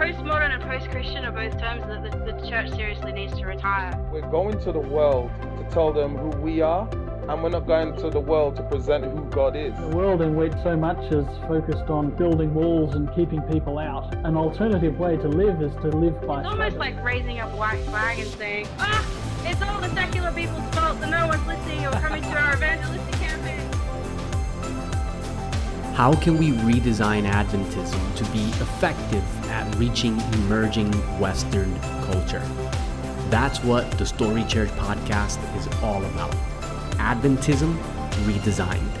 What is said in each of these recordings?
postmodern and post-Christian are both terms that the, the church seriously needs to retire. We're going to the world to tell them who we are, and we're not going to the world to present who God is. A world in which so much is focused on building walls and keeping people out. An alternative way to live is to live by It's almost like raising a white flag and saying, ah, it's all the secular people's fault that no one's listening or coming to our evangelistic campaign. How can we redesign Adventism to be effective at reaching emerging Western culture? That's what the Story Church podcast is all about. Adventism redesigned.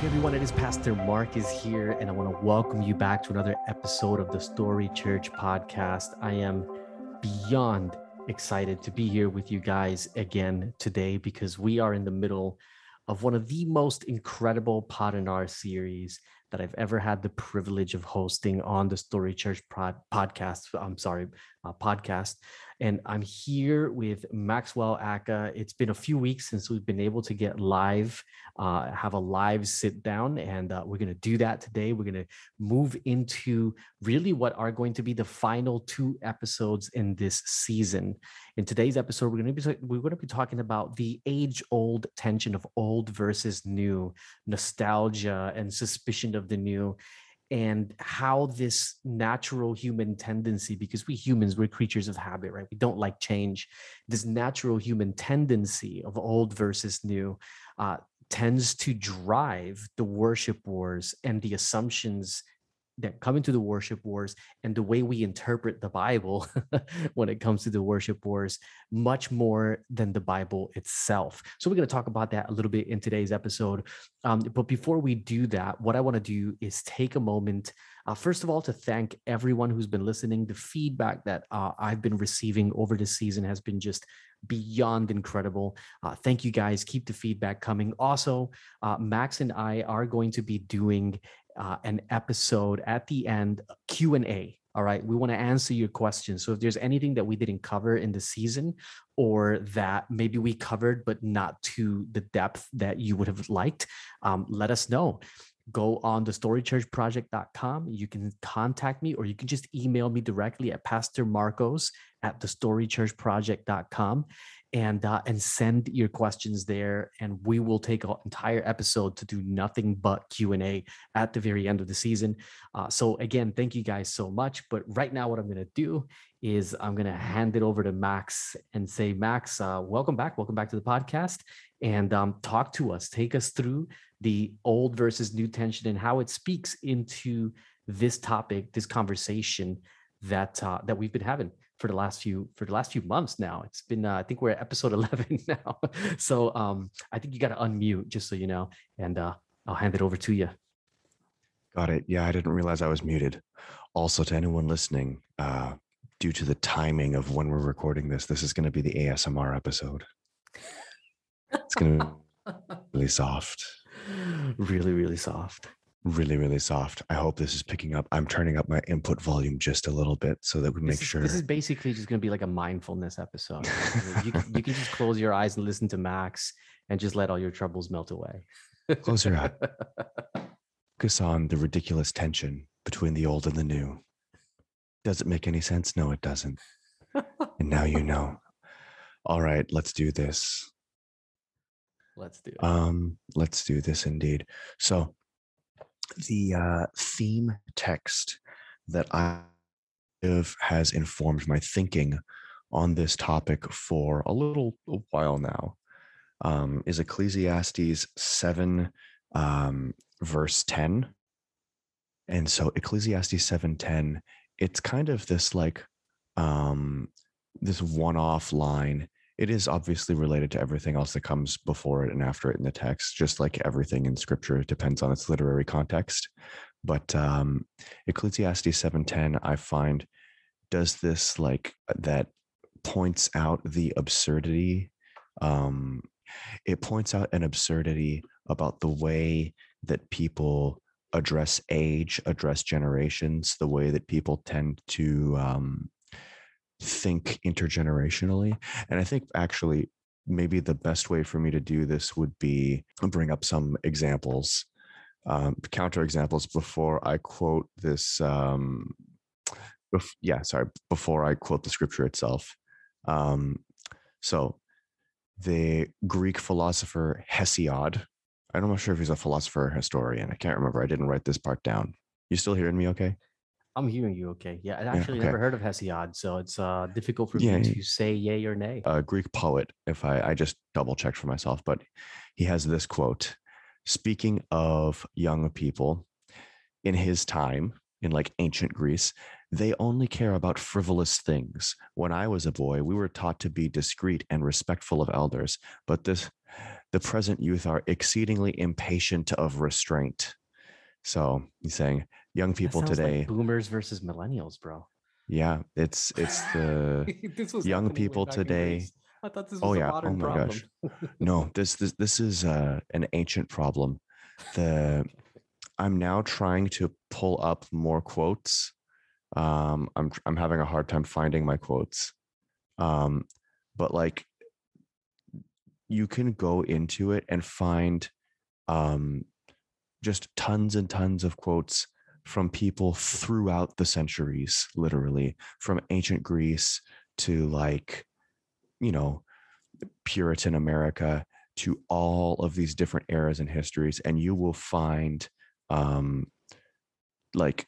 Hey everyone, it is Pastor Mark is here, and I want to welcome you back to another episode of the Story Church podcast. I am beyond excited to be here with you guys again today because we are in the middle of one of the most incredible Podinar series that I've ever had the privilege of hosting on the Story Church pod- podcast. I'm sorry, uh, podcast. And I'm here with Maxwell Aka. It's been a few weeks since we've been able to get live, uh, have a live sit down, and uh, we're going to do that today. We're going to move into really what are going to be the final two episodes in this season. In today's episode, we're going to be we're going to be talking about the age-old tension of old versus new, nostalgia and suspicion of the new and how this natural human tendency because we humans we're creatures of habit right? We don't like change. This natural human tendency of old versus new uh, tends to drive the worship wars and the assumptions that come into the worship wars and the way we interpret the Bible when it comes to the worship wars much more than the Bible itself. So we're going to talk about that a little bit in today's episode. Um, but before we do that, what I want to do is take a moment, uh, first of all, to thank everyone who's been listening. The feedback that uh, I've been receiving over this season has been just beyond incredible. Uh, thank you guys. Keep the feedback coming. Also, uh, Max and I are going to be doing uh, an episode at the end q&a all right? We want to answer your questions. So if there's anything that we didn't cover in the season or that maybe we covered but not to the depth that you would have liked um, let us know. Go on the storychurchproject.com you can contact me or you can just email me directly at pastor marcos at the storychurchproject.com and uh, and send your questions there and we will take an entire episode to do nothing but q&a at the very end of the season. Uh, so again thank you guys so much but right now what i'm going to do is i'm going to hand it over to max and say max uh, welcome back. Welcome back to the podcast and um, talk to us. Take us through the old versus new tension and how it speaks into this topic this conversation that uh, that we've been having for the last few for the last few months now. It's been uh, I think we're at episode 11 now. so um, I think you got to unmute just so you know, and uh, I'll hand it over to you. Got it. Yeah, I didn't realize I was muted. Also, to anyone listening, uh, due to the timing of when we're recording this, this is going to be the ASMR episode. It's going to be really soft. Really, really soft really really soft. I hope this is picking up. I'm turning up my input volume just a little bit so that we this make is, sure this is basically just going to be like a mindfulness episode. You, you can just close your eyes and listen to max and just let all your troubles melt away. Close your eye. Focus on the ridiculous tension between the old and the new. Does it make any sense? No it doesn't. And now you know. All right let's do this. Let's do it. um let's do this indeed. So the uh, theme text that I have has informed my thinking on this topic for a little while now um, is Ecclesiastes 7, um, verse 10. And so Ecclesiastes 7:10, it's kind of this like um, this one-off line it is obviously related to everything else that comes before it and after it in the text just like everything in scripture depends on its literary context. But um ecclesiastes 7.10 i find does this like that points out the absurdity um it points out an absurdity about the way that people address age address generations the way that people tend to um think intergenerationally. And I think actually, maybe the best way for me to do this would be bring up some examples um, counter examples before I quote this. Um, bef- yeah, sorry, before I quote the scripture itself. Um, so, the Greek philosopher Hesiod. I'm not sure if he's a philosopher or historian. I can't remember. I didn't write this part down. You still hearing me? Okay. I'm hearing you okay. Yeah, I actually okay. never heard of Hesiod, so it's uh difficult for Yeah, me yeah. to say yay or nay. a Greek poet, if I, I just double checked for myself, but he has this quote speaking of young people in his time in like ancient Greece, they only care about frivolous things. When I was a boy, we were taught to be discreet and respectful of elders, but this the present youth are exceedingly impatient of restraint. So he's saying young That people sounds like today, boomers versus millennials, bro. yeah, it's it's the this was young people today- I thought this was Oh, a yeah. Oh my problem. gosh. no this this this is uh, an ancient problem the i'm now trying to pull up more quotes um i'm i'm having a hard time finding my quotes um but like you can go into it and find um just tons and tons of quotes from people throughout the centuries literally from ancient greece to like you know puritan america to all of these different eras and histories and you will find um like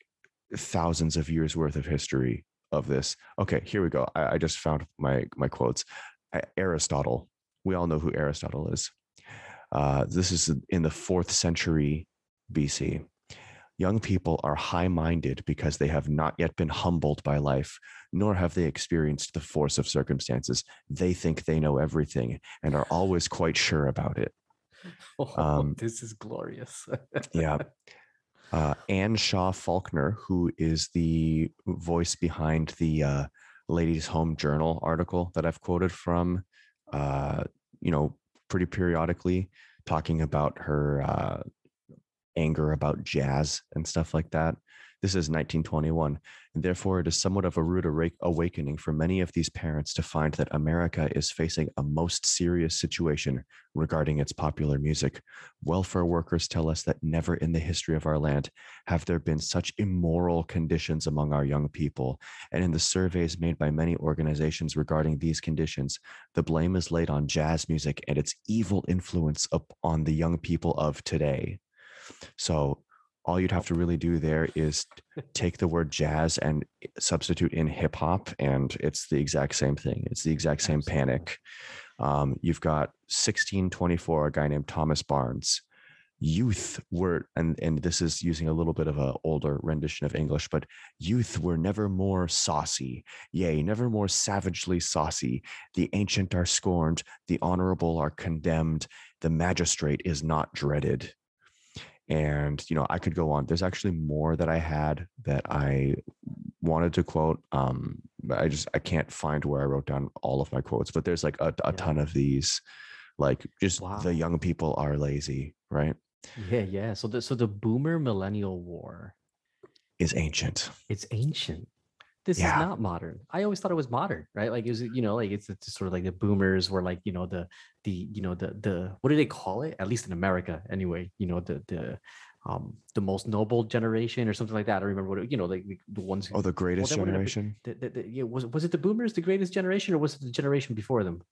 thousands of years worth of history of this. Okay here we go. I, I just found my my quotes. Aristotle. We all know who aristotle is. Uh, this is in the fourth century bc young people are high-minded because they have not yet been humbled by life nor have they experienced the force of circumstances they think they know everything and are always quite sure about it Oh, Um, this is glorious. yeah. Uh, Anne Shaw Faulkner, who is the voice behind the uh, Ladies' Home Journal article that I've quoted from, uh, you know, pretty periodically, talking about her uh, anger about jazz and stuff like that. This is 1921, and therefore it is somewhat of a rude awakening for many of these parents to find that America is facing a most serious situation regarding its popular music. Welfare workers tell us that never in the history of our land have there been such immoral conditions among our young people. And in the surveys made by many organizations regarding these conditions, the blame is laid on jazz music and its evil influence upon the young people of today. So all you'd have to really do there is take the word jazz and substitute in hip hop, and it's the exact same thing. It's the exact same Absolutely. panic. Um, you've got 1624, a guy named Thomas Barnes. Youth were, and, and this is using a little bit of an older rendition of English, but youth were never more saucy, yea, never more savagely saucy. The ancient are scorned, the honorable are condemned, the magistrate is not dreaded. And, you know, I could go on. There's actually more that I had that I wanted to quote. Um, but I just I can't find where I wrote down all of my quotes, but there's like a, a Yeah. ton of these. Like just Wow. the young people are lazy, right? yeah, yeah. So the so the boomer millennial war, Is ancient. it's ancient. This Yeah. is not modern. I always thought it was modern, right? Like it was, you know, like it's, it's sort of like the boomers were like, you know, the the you know the the what do they call it? At least in America, anyway. You know, the the um the most noble generation or something like that. I remember what it, you know, like the, the ones. who- Oh, the greatest been- generation. the, the, the, yeah, was was it the boomers, the greatest generation, or was it the generation before them?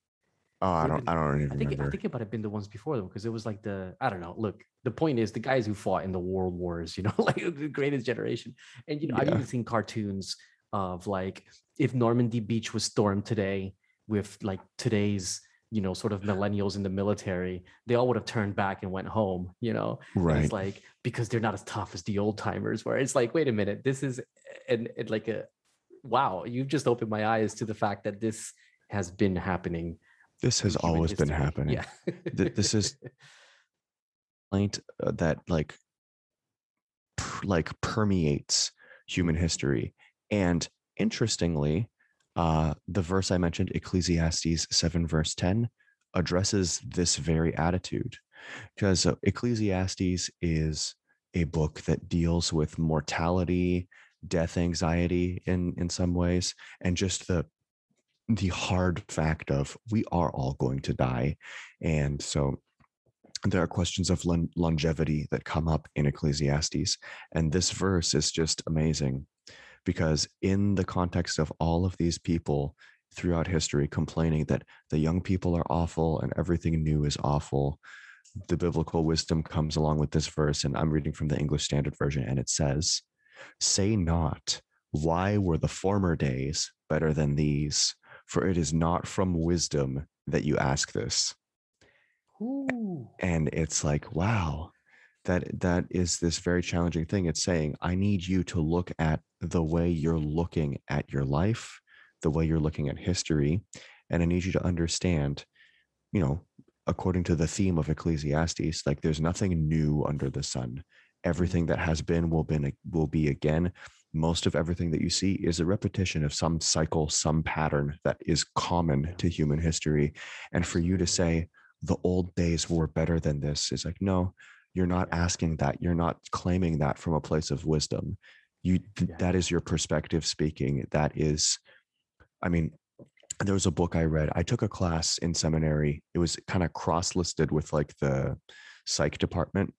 Oh, I don't I don't even I think remember. I think it might have been the ones before them because it was like the I don't know. Look, the point is the guys who fought in the world wars, you know, like the greatest generation. And you know, I've even seen cartoons of like if Normandy Beach was stormed today with like today's you know sort of millennials in the military, they all would have turned back and went home. You know, And right. it's like because they're not as tough as the old timers. Where it's like, wait a minute, this is and and like a wow, you've just opened my eyes to the fact that this has been happening. this has always been happening. Yeah, Th- this is- complaint uh, that like like permeates human history and interestingly uh the verse i mentioned ecclesiastes 7 verse 10 addresses this very attitude because ecclesiastes is a book that deals with mortality death anxiety in in some ways and just the the hard fact of we are all going to die and so there are questions of longevity that come up in Ecclesiastes. And this verse is just amazing because, in the context of all of these people throughout history complaining that the young people are awful and everything new is awful, the biblical wisdom comes along with this verse. And I'm reading from the English Standard Version, and it says, Say not, why were the former days better than these? For it is not from wisdom that you ask this Ooh. and it's like wow that that is this very challenging thing. It's saying i need you to look at the way you're looking at your life the way you're looking at history and i need you to understand you know according to the theme of ecclesiastes like there's nothing new under the sun. Everything that has been will been will be again. Most of everything that you see is a repetition of some cycle some pattern that is common to human history. And for you to say the old days were better than this is like no you're not asking that you're not claiming that from a place of wisdom. You Yeah. that is your perspective speaking that is i mean there was a book i read i took a class in seminary it was kind of cross listed with like the psych department.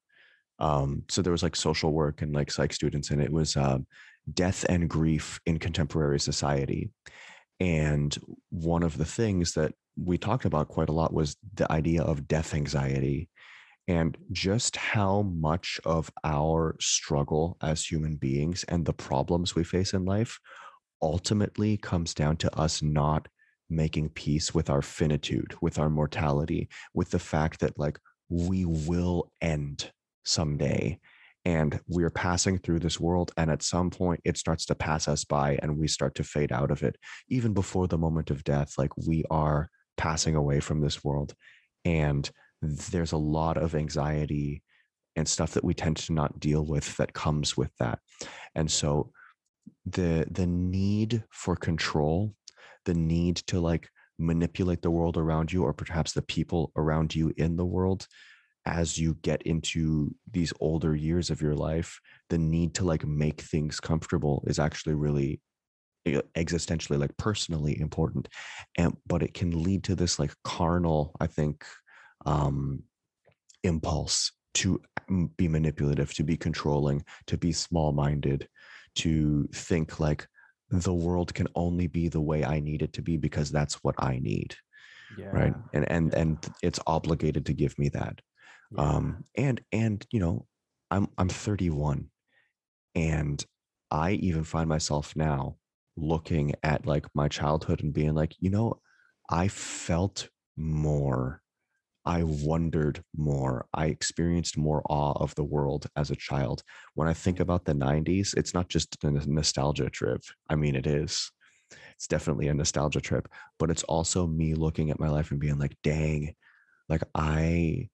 Um so there was like social work and like psych students and it was um death and grief in contemporary society. And one of the things that we talked about quite a lot was the idea of death anxiety and just how much of our struggle as human beings and the problems we face in life ultimately comes down to us not making peace with our finitude, with our mortality, with the fact that like we will end someday and we're passing through this world and at some point it starts to pass us by and we start to fade out of it even before the moment of death like we are passing away from this world and there's a lot of anxiety and stuff that we tend to not deal with that comes with that. And so the the need for control the need to like manipulate the world around you or perhaps the people around you in the world as you get into these older years of your life the need to like make things comfortable is actually really e- existentially like personally important. And but it can lead to this like carnal i think um impulse to be manipulative to be controlling to be small minded to think like the world can only be the way i need it to be because that's what i need Yeah. right and and yeah. and it's obligated to give me that yeah. um and and you know i'm i'm 31 and i even find myself now looking at like my childhood and being like you know i felt more i wondered more i experienced more awe of the world as a child when i think about the 90s it's not just a nostalgia trip i mean it is it's definitely a nostalgia trip but it's also me looking at my life and being like dang like i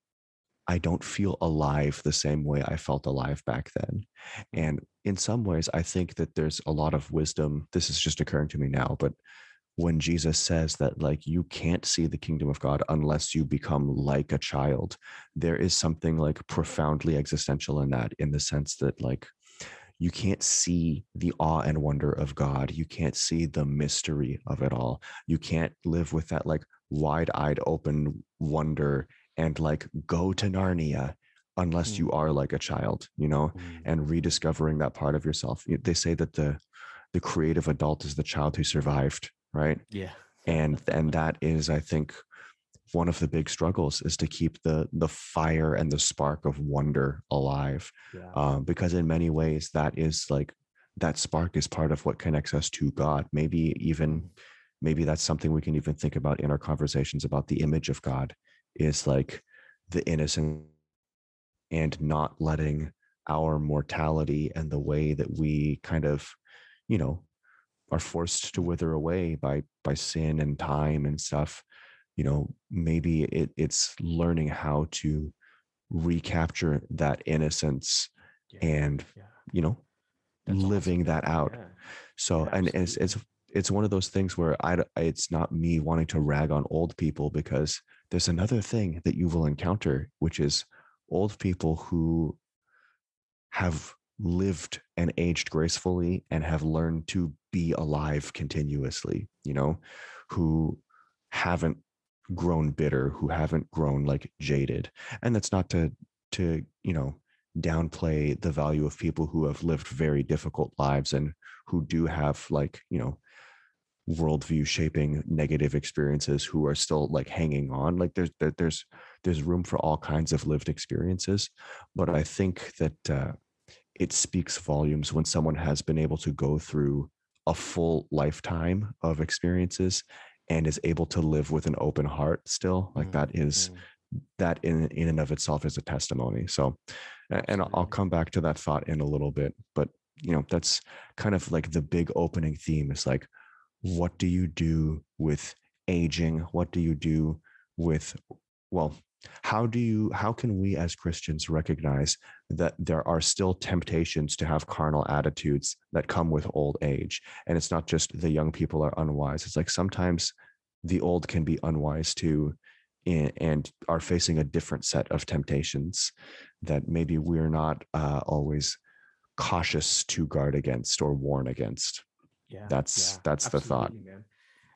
I don't feel alive the same way I felt alive back then. And in some ways, I think that there's a lot of wisdom. This is just occurring to me now, but when Jesus says that, like, you can't see the kingdom of God unless you become like a child, there is something like profoundly existential in that, in the sense that, like, you can't see the awe and wonder of God. You can't see the mystery of it all. You can't live with that, like, wide eyed open wonder and like go to Narnia unless Mm. you are like a child, you know, Mm. and rediscovering that part of yourself. They say that the the creative adult is the child who survived, right? yeah. And and that is, I think, one of the big struggles is to keep the the fire and the spark of wonder alive, yeah. um, because in many ways that is like that spark is part of what connects us to God. Maybe even maybe that's something we can even think about in our conversations about the image of God is like the innocent and not letting our mortality and the way that we kind of you know are forced to wither away by by sin and time and stuff you know maybe it, it's learning how to recapture that innocence yeah. and yeah. you know That's awesome, living that out Yeah. so and it's it's it's one of those things where i it's not me wanting to rag on old people because there's another thing that you will encounter which is old people who have lived and aged gracefully and have learned to be alive continuously, you know, who haven't grown bitter, who haven't grown like jaded. And that's not to to, you know, downplay the value of people who have lived very difficult lives and who do have like, you know, worldview shaping negative experiences who are still like hanging on like there's there, there's there's room for all kinds of lived experiences but i think that uh, it speaks volumes when someone has been able to go through a full lifetime of experiences and is able to live with an open heart still like that is Mhm. that in in and of itself is a testimony. So and i'll come back to that thought in a little bit but you know that's kind of like the big opening theme is like what do you do with aging? What do you do with well how do you how can we as christians recognize that there are still temptations to have carnal attitudes that come with old age? And it's not just the young people are unwise it's like sometimes the old can be unwise too and are facing a different set of temptations that maybe we're not uh, always cautious to guard against or warn against. Yeah That's- that's the thought. man.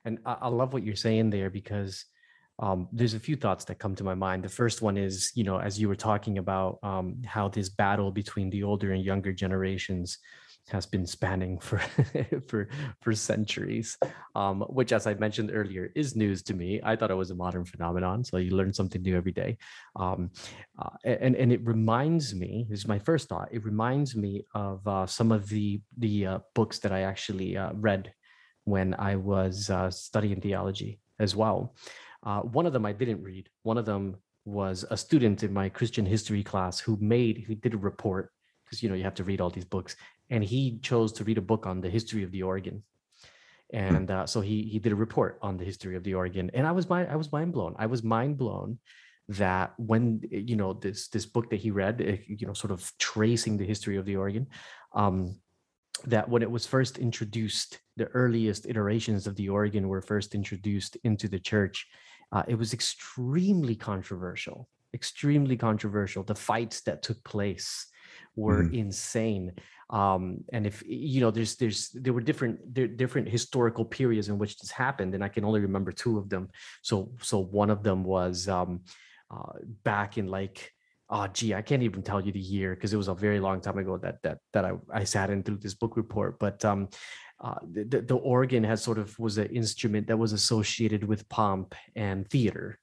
And I, I love what you're saying there because um, there's a few thoughts that come to my mind. The first one is you know as you were talking about um, how this battle between the older and younger generations has been spanning for for for centuries. Um, which as i mentioned earlier is news to me. I thought it was a modern phenomenon so you learn something new every day. Um, uh, and and it reminds me this is my first thought it reminds me of uh, some of the the uh, books that i actually uh, read when i was uh, studying theology as well uh, one of them i didn't read. One of them was a student in my christian history class who made he did a report because you know you have to read all these books and he chose to read a book on the history of the organ and uh, so he he did a report on the history of the organ and i was mind i was mind blown i was mind blown that when you know this this book that he read eh, you know sort of tracing the history of the organ um that when it was first introduced the earliest iterations of the organ were first introduced into the church uh, it was extremely controversial extremely controversial. The fights that took place were insane. Um and if you know there's there's there were different there different historical periods in which this happened and i can only remember two of them. So so one of them was um uh back in like oh gee i can't even tell you the year because it was a very long time ago that that that i i sat in through this book report. But um uh, the, the organ has sort of was an instrument that was associated with pomp and theater.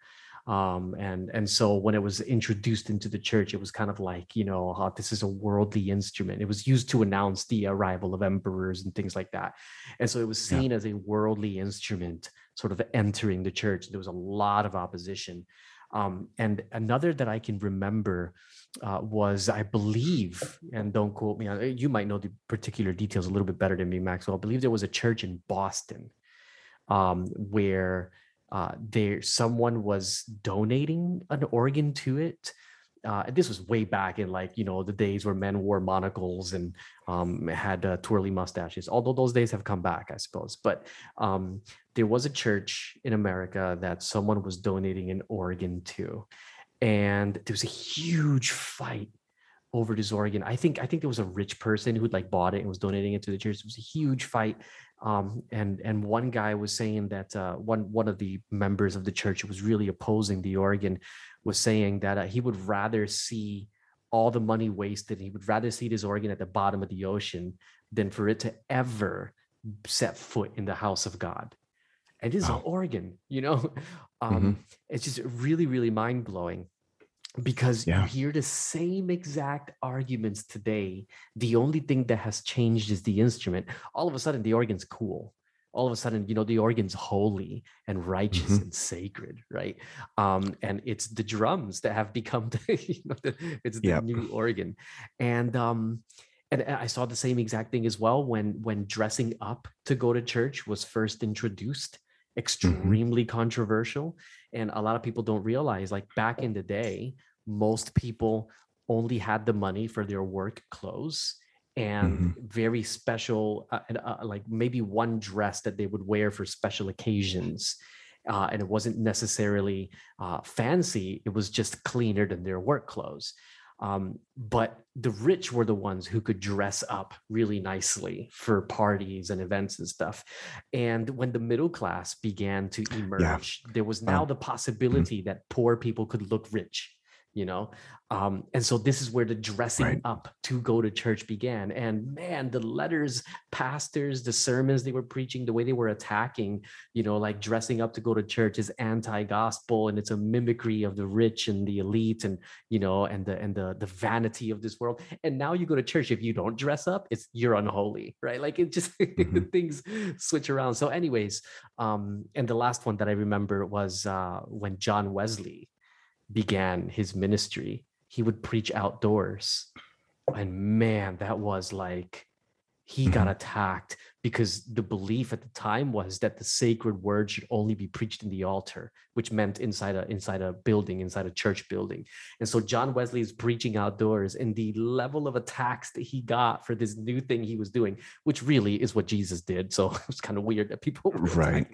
Um and and so when it was introduced into the church it was kind of like you know this is a worldly instrument. It was used to announce the arrival of emperors and things like that. And so it was Yeah. seen as a worldly instrument sort of entering the church. There was a lot of opposition um and another that i can remember uh, was i believe and don't quote me you might know the particular details a little bit better than me maxwell i believe there was a church in boston um, where uh, there someone was donating an organ to it. Uh, this was way back in like you know the days where men wore monocles and um, had uh, twirly mustaches. Although those days have come back, I suppose. But um, there was a church in America that someone was donating an organ to, and there was a huge fight over this organ. I think I think there was a rich person who'd like bought it and was donating it to the church. It was a huge fight um, and and one guy was saying that uh, one one of the members of the church who was really opposing the organ was saying that uh, he would rather see all the money wasted. He would rather see this organ at the bottom of the ocean than for it to ever set foot in the house of God. And this is Wow. an organ, you know. Um, It's just really really mind blowing because Yeah. you hear the same exact arguments today the only thing that has changed is the instrument all of a sudden the organ's cool all of a sudden you know the organ's holy and righteous Mhm. and sacred right um and it's the drums that have become the, you know the, it's the Yep. new organ and um and I saw the same exact thing as well when when dressing up to go to church was first introduced extremely controversial and a lot of people don't realize like back in the day most people only had the money for their work clothes and very special uh, uh, like maybe one dress that they would wear for special occasions uh, and it wasn't necessarily uh, fancy it was just cleaner than their work clothes Um, but the rich were the ones who could dress up really nicely for parties and events and stuff. And when the middle class began to emerge, yeah. there was now um, the possibility mm-hmm. that poor people could look rich you know? Um, and so this is where the dressing right. up to go to church began. And man the letters pastors the sermons they were preaching the way they were attacking you know like dressing up to go to church is anti-gospel and it's a mimicry of the rich and the elite and you know and the and the the vanity of this world. And now you go to church if you don't dress up it's you're unholy right? Like it just mm-hmm. things switch around. So anyways um and the last one that i remember was uh when john wesley began his ministry, he would preach outdoors. And man, that was like he got mm-hmm. attacked because the belief at the time was that the sacred word should only be preached in the altar, which meant inside a inside a building, inside a church building. And so John Wesley is preaching outdoors, and the level of attacks that he got for this new thing he was doing, which really is what Jesus did. So it was kind of weird that people right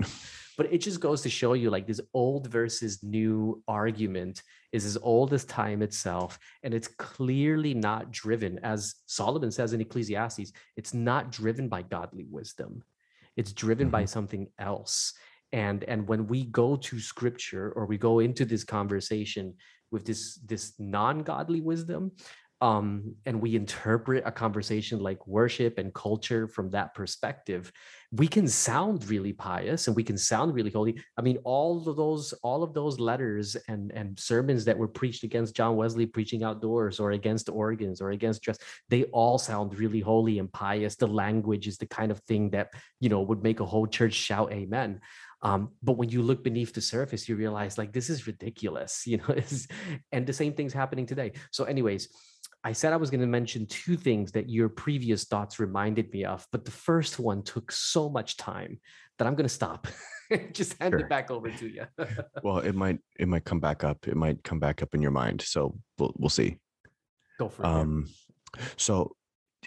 but it just goes to show you like this old versus new argument is as old as time itself and it's clearly not driven as solomon says in ecclesiastes it's not driven by godly wisdom it's driven mm-hmm. by something else and and when we go to scripture or we go into this conversation with this this non-godly wisdom um, and we interpret a conversation like worship and culture from that perspective, we can sound really pious and we can sound really holy. I mean, all of those, all of those letters and and sermons that were preached against John Wesley preaching outdoors or against organs or against dress, they all sound really holy and pious. The language is the kind of thing that you know would make a whole church shout amen. Um, but when you look beneath the surface, you realize like this is ridiculous, you know. and the same thing's happening today. So, anyways I said I was going to mention two things that your previous thoughts reminded me of, but the first one took so much time that I'm going to stop. Just hand sure. it back over to you. well, it might it might come back up. It might come back up in your mind. So we'll we'll see. Go for it. Um, so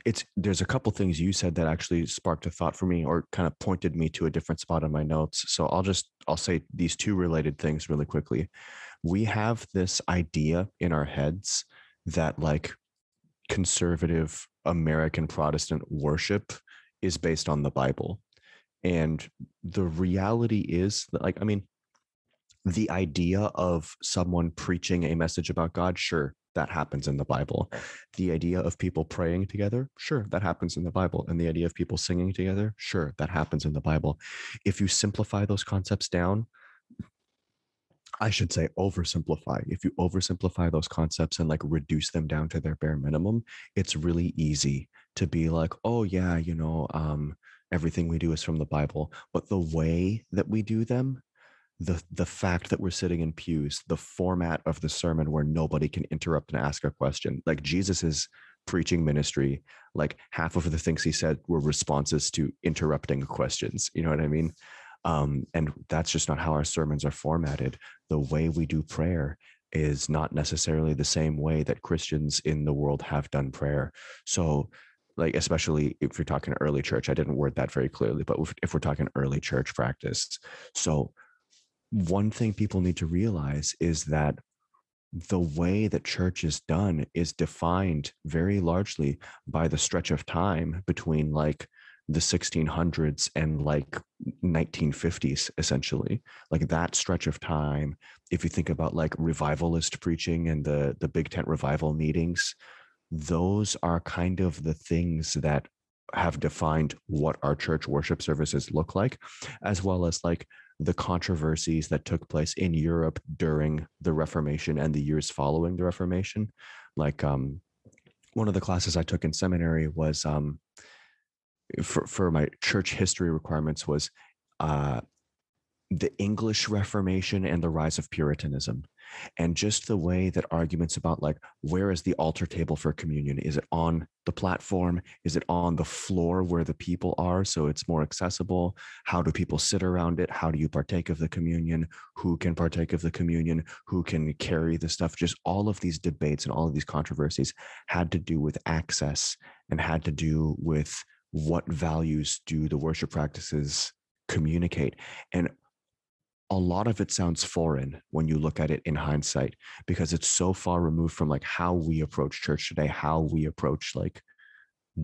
it's there's a couple things you said that actually sparked a thought for me or kind of pointed me to a different spot in my notes. So I'll just I'll say these two related things really quickly. We have this idea in our heads that like conservative American Protestant worship is based on the Bible. And the reality is that, like, I mean, the idea of someone preaching a message about God, sure, that happens in the Bible. The idea of people praying together, sure, that happens in the Bible. And the idea of people singing together, sure, that happens in the Bible. If you simplify those concepts down, I should say oversimplify. If you oversimplify those concepts and like reduce them down to their bare minimum, it's really easy to be like, oh yeah, you know, um, everything we do is from the Bible. But the way that we do them, the the fact that we're sitting in pews, the format of the sermon where nobody can interrupt and ask a question, like Jesus's preaching ministry, like half of the things he said were responses to interrupting questions. You know what I mean? Um, and that's just not how our sermons are formatted. The way we do prayer is not necessarily the same way that Christians in the world have done prayer. So, like, especially if you're talking early church, I didn't word that very clearly, but if we're talking early church practice. So, one thing people need to realize is that the way that church is done is defined very largely by the stretch of time between like the 1600s and like 1950s essentially. Like that stretch of time if you think about like revivalist preaching and the the big tent revival meetings those are kind of the things that have defined what our church worship services look like as well as like the controversies that took place in Europe during the Reformation and the years following the Reformation. Like um one of the classes I took in seminary was um for, for my church history requirements was uh, the English Reformation and the rise of Puritanism. And just the way that arguments about, like, where is the altar table for communion? Is it on the platform? Is it on the floor where the people are so it's more accessible? How do people sit around it? How do you partake of the communion? Who can partake of the communion? Who can carry the stuff? Just all of these debates and all of these controversies had to do with access and had to do with what values do the worship practices communicate? And a lot of it sounds foreign when you look at it in hindsight because it's so far removed from like how we approach church today how we approach like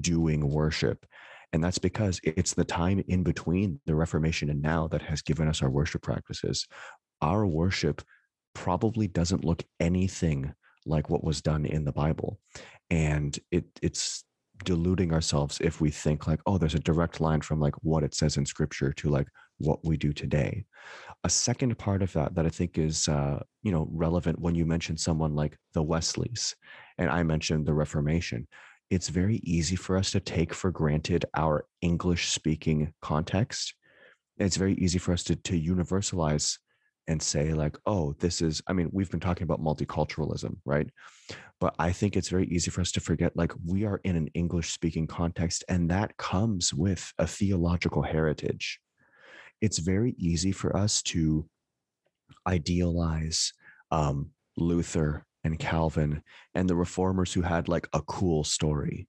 doing worship. And that's because it's the time in between the reformation and now that has given us our worship practices. Our worship probably doesn't look anything like what was done in the bible. And it it's deluding ourselves if we think like oh there's a direct line from like what it says in scripture to like what we do today. A second part of that that i think is uh, you know relevant when you mention someone like the wesleys and i mentioned the reformation it's very easy for us to take for granted our english speaking context. It's very easy for us to to universalize and say like oh this is i mean we've been talking about multiculturalism right? But i think it's very easy for us to forget like we are in an english speaking context and that comes with a theological heritage. It's very easy for us to idealize um, luther and calvin and the reformers who had like a cool story.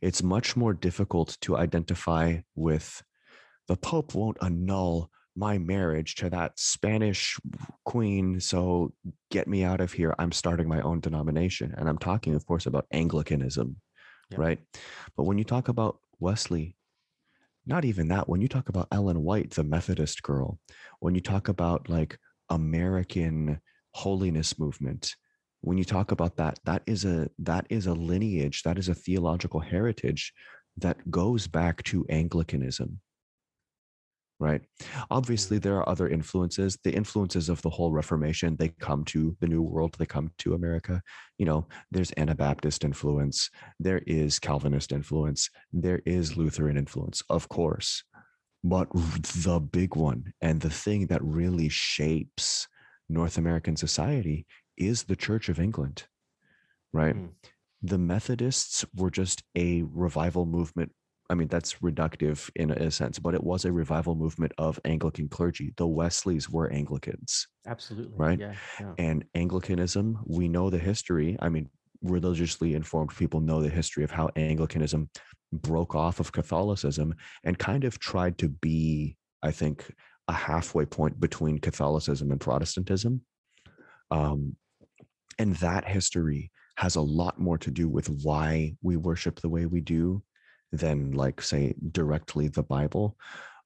It's much more difficult to identify with the pope won't annul my marriage to that Spanish queen. So get me out of here. I'm starting my own denomination. And I'm talking, of course, about Anglicanism, yeah. right? But when you talk about Wesley, not even that. When you talk about Ellen White, the Methodist girl, when you talk about like American holiness movement, when you talk about that, that is a that is a lineage, that is a theological heritage that goes back to Anglicanism right obviously there are other influences the influences of the whole reformation they come to the new world they come to america you know there's anabaptist influence there is calvinist influence there is lutheran influence of course but the big one and the thing that really shapes north american society is the church of england right mm. the methodists were just a revival movement I mean, that's reductive in a sense, but it was a revival movement of Anglican clergy. The Wesleys were Anglicans. Absolutely. Right. Yeah, yeah. And Anglicanism, we know the history. I mean, religiously informed people know the history of how Anglicanism broke off of Catholicism and kind of tried to be, I think, a halfway point between Catholicism and Protestantism. Um, and that history has a lot more to do with why we worship the way we do than like say directly the bible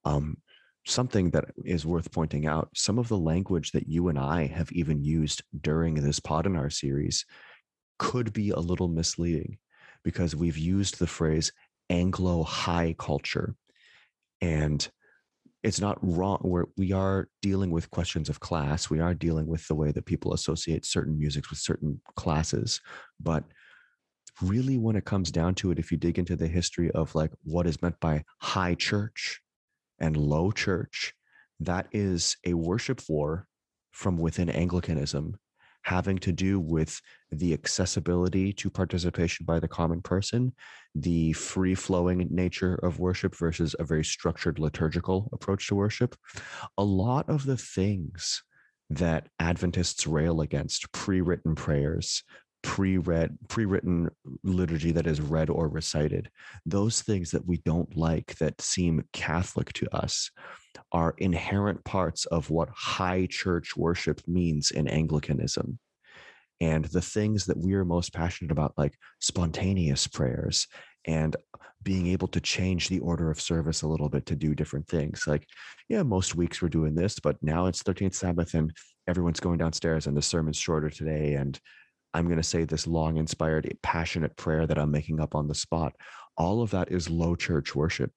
um, something that is worth pointing out some of the language that you and i have even used during this Podinar series could be a little misleading because we've used the phrase anglo high culture and it's not wrong where we are dealing with questions of class we are dealing with the way that people associate certain musics with certain classes but really when it comes down to it if you dig into the history of like what is meant by high church and low church that is a worship war from within anglicanism having to do with the accessibility to participation by the common person, the free flowing nature of worship versus a very structured liturgical approach to worship. A lot of the things that Adventists rail against pre written prayers, pre-read pre-written liturgy that is read or recited those things that we don't like that seem catholic to us are inherent parts of what high church worship means in anglicanism. And the things that we are most passionate about like spontaneous prayers and being able to change the order of service a little bit to do different things like yeah most weeks we're doing this but now it's 13th sabbath and everyone's going downstairs and the sermon's shorter today and I'm going to say this long, inspired, passionate prayer that I'm making up on the spot. All of that is low church worship.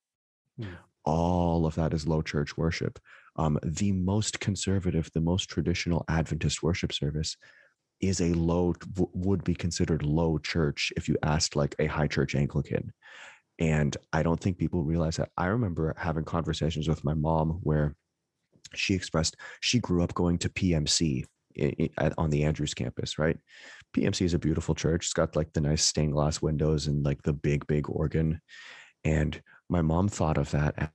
Mm. All of that is low church worship. Um, the most conservative, the most traditional Adventist worship service is a low, would be considered low church if you asked like a high church Anglican. And I don't think people realize that. I remember having conversations with my mom where she expressed she grew up going to PMC on the Andrews campus, right? PMC is a beautiful church. It's got like the nice stained glass windows and like the big, big organ. And my mom thought of that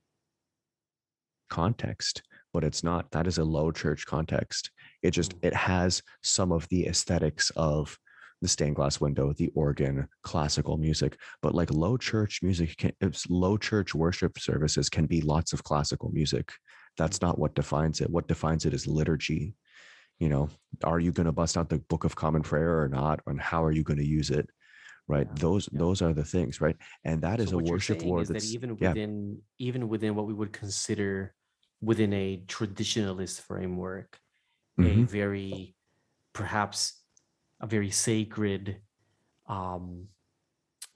context, but it's not. That is a low church context. It just mm. it has some of the aesthetics of the stained glass window, the organ, classical music, but like low church music can low church worship services can be lots of classical music That's not what defines it. What defines it is liturgy. You know, are you going to bust out the Book of Common Prayer or not? And how are you going to use it? Right. Yeah, Those yeah. those are the things, right? And that is So a worship is that that's even yeah. within even within what we would consider within a traditionalist framework, a Mhm. very perhaps a very sacred um,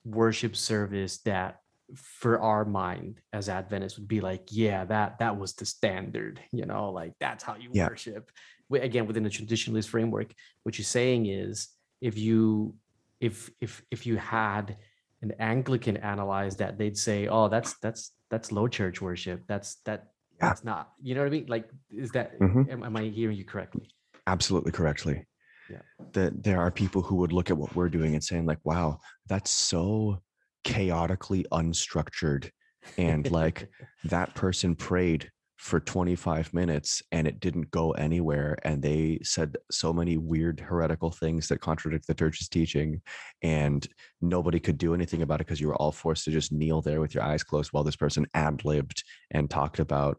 worship service that for our mind as Adventists would be like, yeah, that that was the standard, you know, like that's how you Yeah. worship. Again, within a traditionalist framework, what you're saying is if you if if if you had an Anglican analyze that, they'd say, oh, that's that's that's low church worship. That's that Yeah. that's not, you know what I mean? Like, is that Mhm. am, am I hearing you correctly? absolutely correctly. Yeah. That there are people who would look at what we're doing and saying, like, wow, that's so chaotically unstructured. And like that person prayed for 25 minutes and it didn't go anywhere. And they said so many weird heretical things that contradict the church's teaching. And nobody could do anything about it because you were all forced to just kneel there with your eyes closed while this person ad libbed and talked about,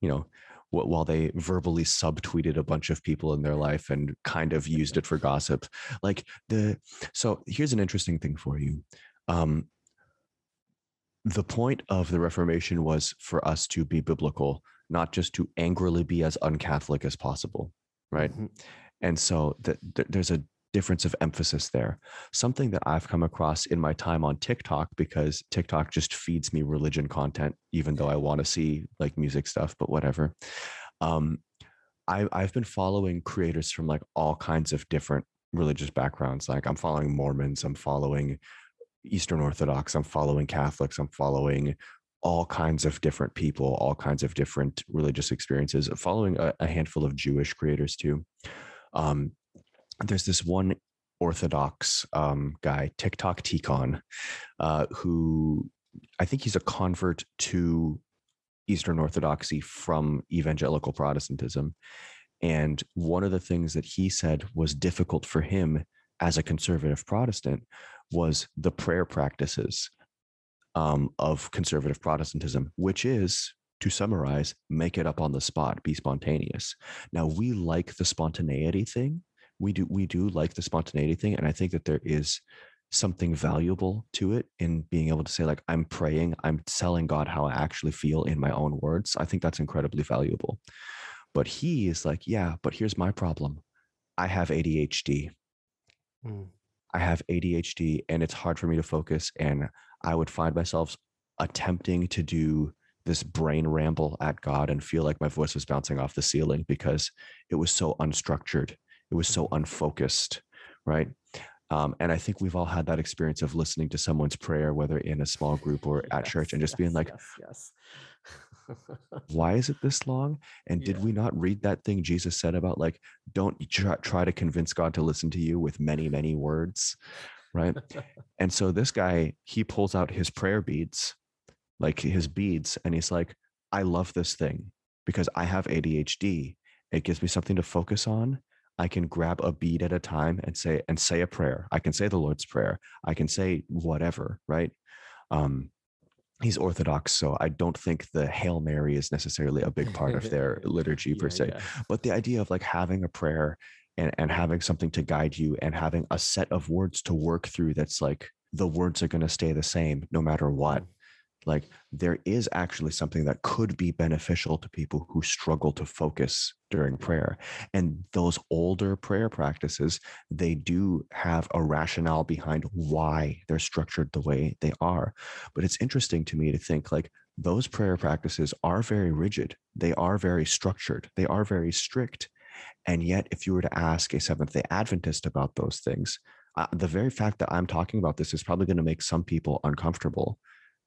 you know, wh- while they verbally subtweeted a bunch of people in their life and kind of used it for gossip like the so here's an interesting thing for you um the point of the reformation was for us to be biblical not just to angrily be as uncatholic as possible right? Mhm. and so th- th- there's a difference of emphasis there. Something that i've come across in my time on tiktok because tiktok just feeds me religion content even though i want to see like music stuff but whatever. Um I, i've been following creators from like all kinds of different religious backgrounds. Like i'm following mormons i'm following eastern orthodox i'm following catholics i'm following all kinds of different people all kinds of different religious experiences following a, a handful of jewish creators too. Um, there's this one orthodox um, guy tiktok tikon uh, who i think he's a convert to eastern orthodoxy from evangelical protestantism. And one of the things that he said was difficult for him as a conservative protestant was the prayer practices um, of conservative protestantism which is to summarize make it up on the spot be spontaneous. Now we like the spontaneity thing. We do we do like the spontaneity thing and i think that there is something valuable to it in being able to say like i'm praying i'm telling god how i actually feel in my own words. I think that's incredibly valuable. But he is like yeah but here's my problem. I have adhd Mm. i have adhd and it's hard for me to focus and i would find myself attempting to do this brain ramble at god and feel like my voice was bouncing off the ceiling because it was so unstructured. It was so unfocused right? Um, and i think we've all had that experience of listening to someone's prayer whether in a small group or at church and Yes, just being like yes, yes. why is it this long? And did we not read that thing jesus said about like don't try, try to convince god to listen to you with many many words right? And so this guy he pulls out his prayer beads like his beads and he's like i love this thing because i have adhd it gives me something to focus on. I can grab a bead at a time and say and say a prayer. I can say the lord's prayer. I can say whatever right? Um he's orthodox so i don't think the hail mary is necessarily a big part of their liturgy per Yeah, se. yeah. but the idea of like having a prayer and, and having something to guide you and having a set of words to work through that's like the words are going to stay the same no matter what. Mm. Like there is actually something that could be beneficial to people who struggle to focus during prayer and those older prayer practices they do have a rationale behind why they're structured the way they are. But it's interesting to me to think like those prayer practices are very rigid. They are very structured. They are very strict and yet if you were to ask a seventh day adventist about those things uh, the very fact that i'm talking about this is probably going to make some people uncomfortable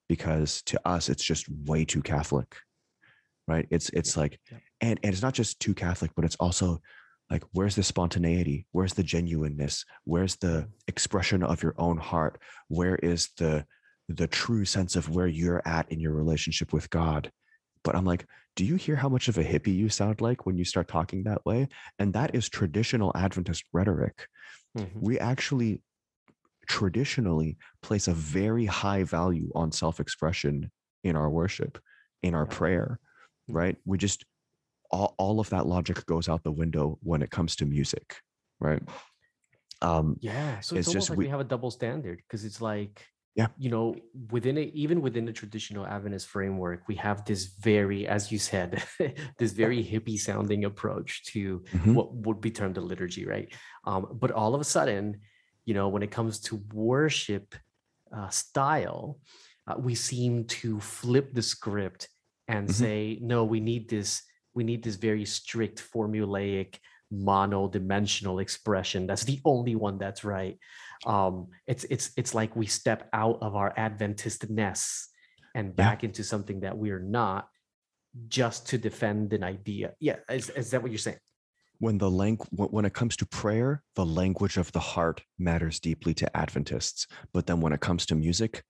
because to us it's just way too catholic right? It's it's like yeah. and and it's not just too catholic but it's also like where's the spontaneity? Where's the genuineness? Where's the expression of your own heart? Where is the the true sense of where you're at in your relationship with god? But i'm like do you hear how much of a hippie you sound like when you start talking that way and that is traditional adventist rhetoric Mhm. we actually traditionally place a very high value on self-expression in our worship in our Yeah. prayer Mhm. right we just all, all of that logic goes out the window when it comes to music right um Yeah. So It's it's, almost just like we- we, have a double standard because it's like, Yeah. you know, within it, even within the traditional Adventist framework, we have this very, as you said, this very hippie sounding approach to mhm, what would be termed a liturgy, right? Um, but all of a sudden, you know, when it comes to worship uh, style, uh, we seem to flip the script and Mhm. say, no, we need this, we need this very strict formulaic mono-dimensional expression. That's the only one that's right. Um, it's it's it's like we step out of our Adventist ness and back into something that we're not just to defend an idea. Yeah, is, is that what you're saying? when the lang- when it comes to prayer the language of the heart matters deeply to adventists but then when it comes to music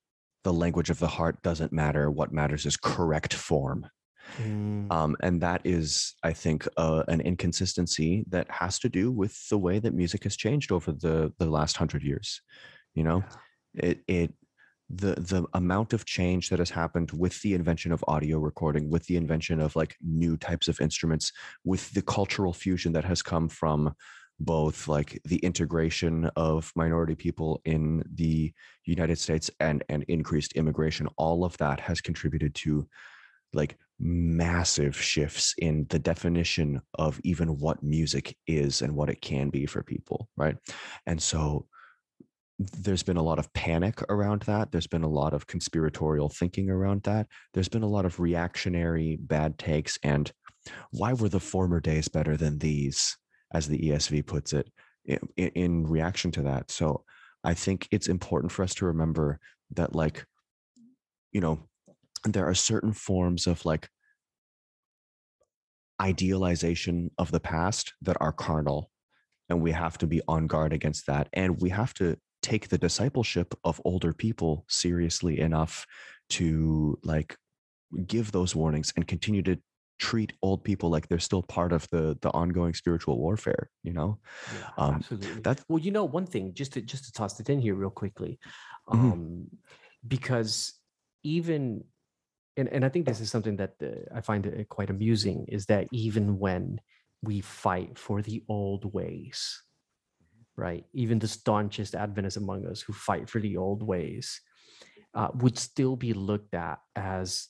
the language of the heart doesn't matter what matters is correct form Mm, um, and that is i think uh, an inconsistency that has to do with the way that music has changed over the the last hundred years you know? It it the the amount of change that has happened with the invention of audio recording with the invention of like new types of instruments with the cultural fusion that has come from both like the integration of minority people in the united states and and increased immigration all of that has contributed to like massive shifts in the definition of even what music is and what it can be for people right? And so there's been a lot of panic around that. There's been a lot of conspiratorial thinking around that. There's been a lot of reactionary bad takes and why were the former days better than these as the esv puts it in, in reaction to that? So i think it's important for us to remember that like you know there are certain forms of like idealization of the past that are carnal and we have to be on guard against that and we have to take the discipleship of older people seriously enough to like give those warnings and continue to treat old people like they're still part of the the ongoing spiritual warfare you know Yeah, Um, absolutely. that- well, you know, one thing just to just to toss it in here real quickly, Mhm. um, because even and, and I think this is something that uh, I find quite amusing is that even when we fight for the old ways, right? Even the staunchest Adventists among us who fight for the old ways uh, would still be looked at as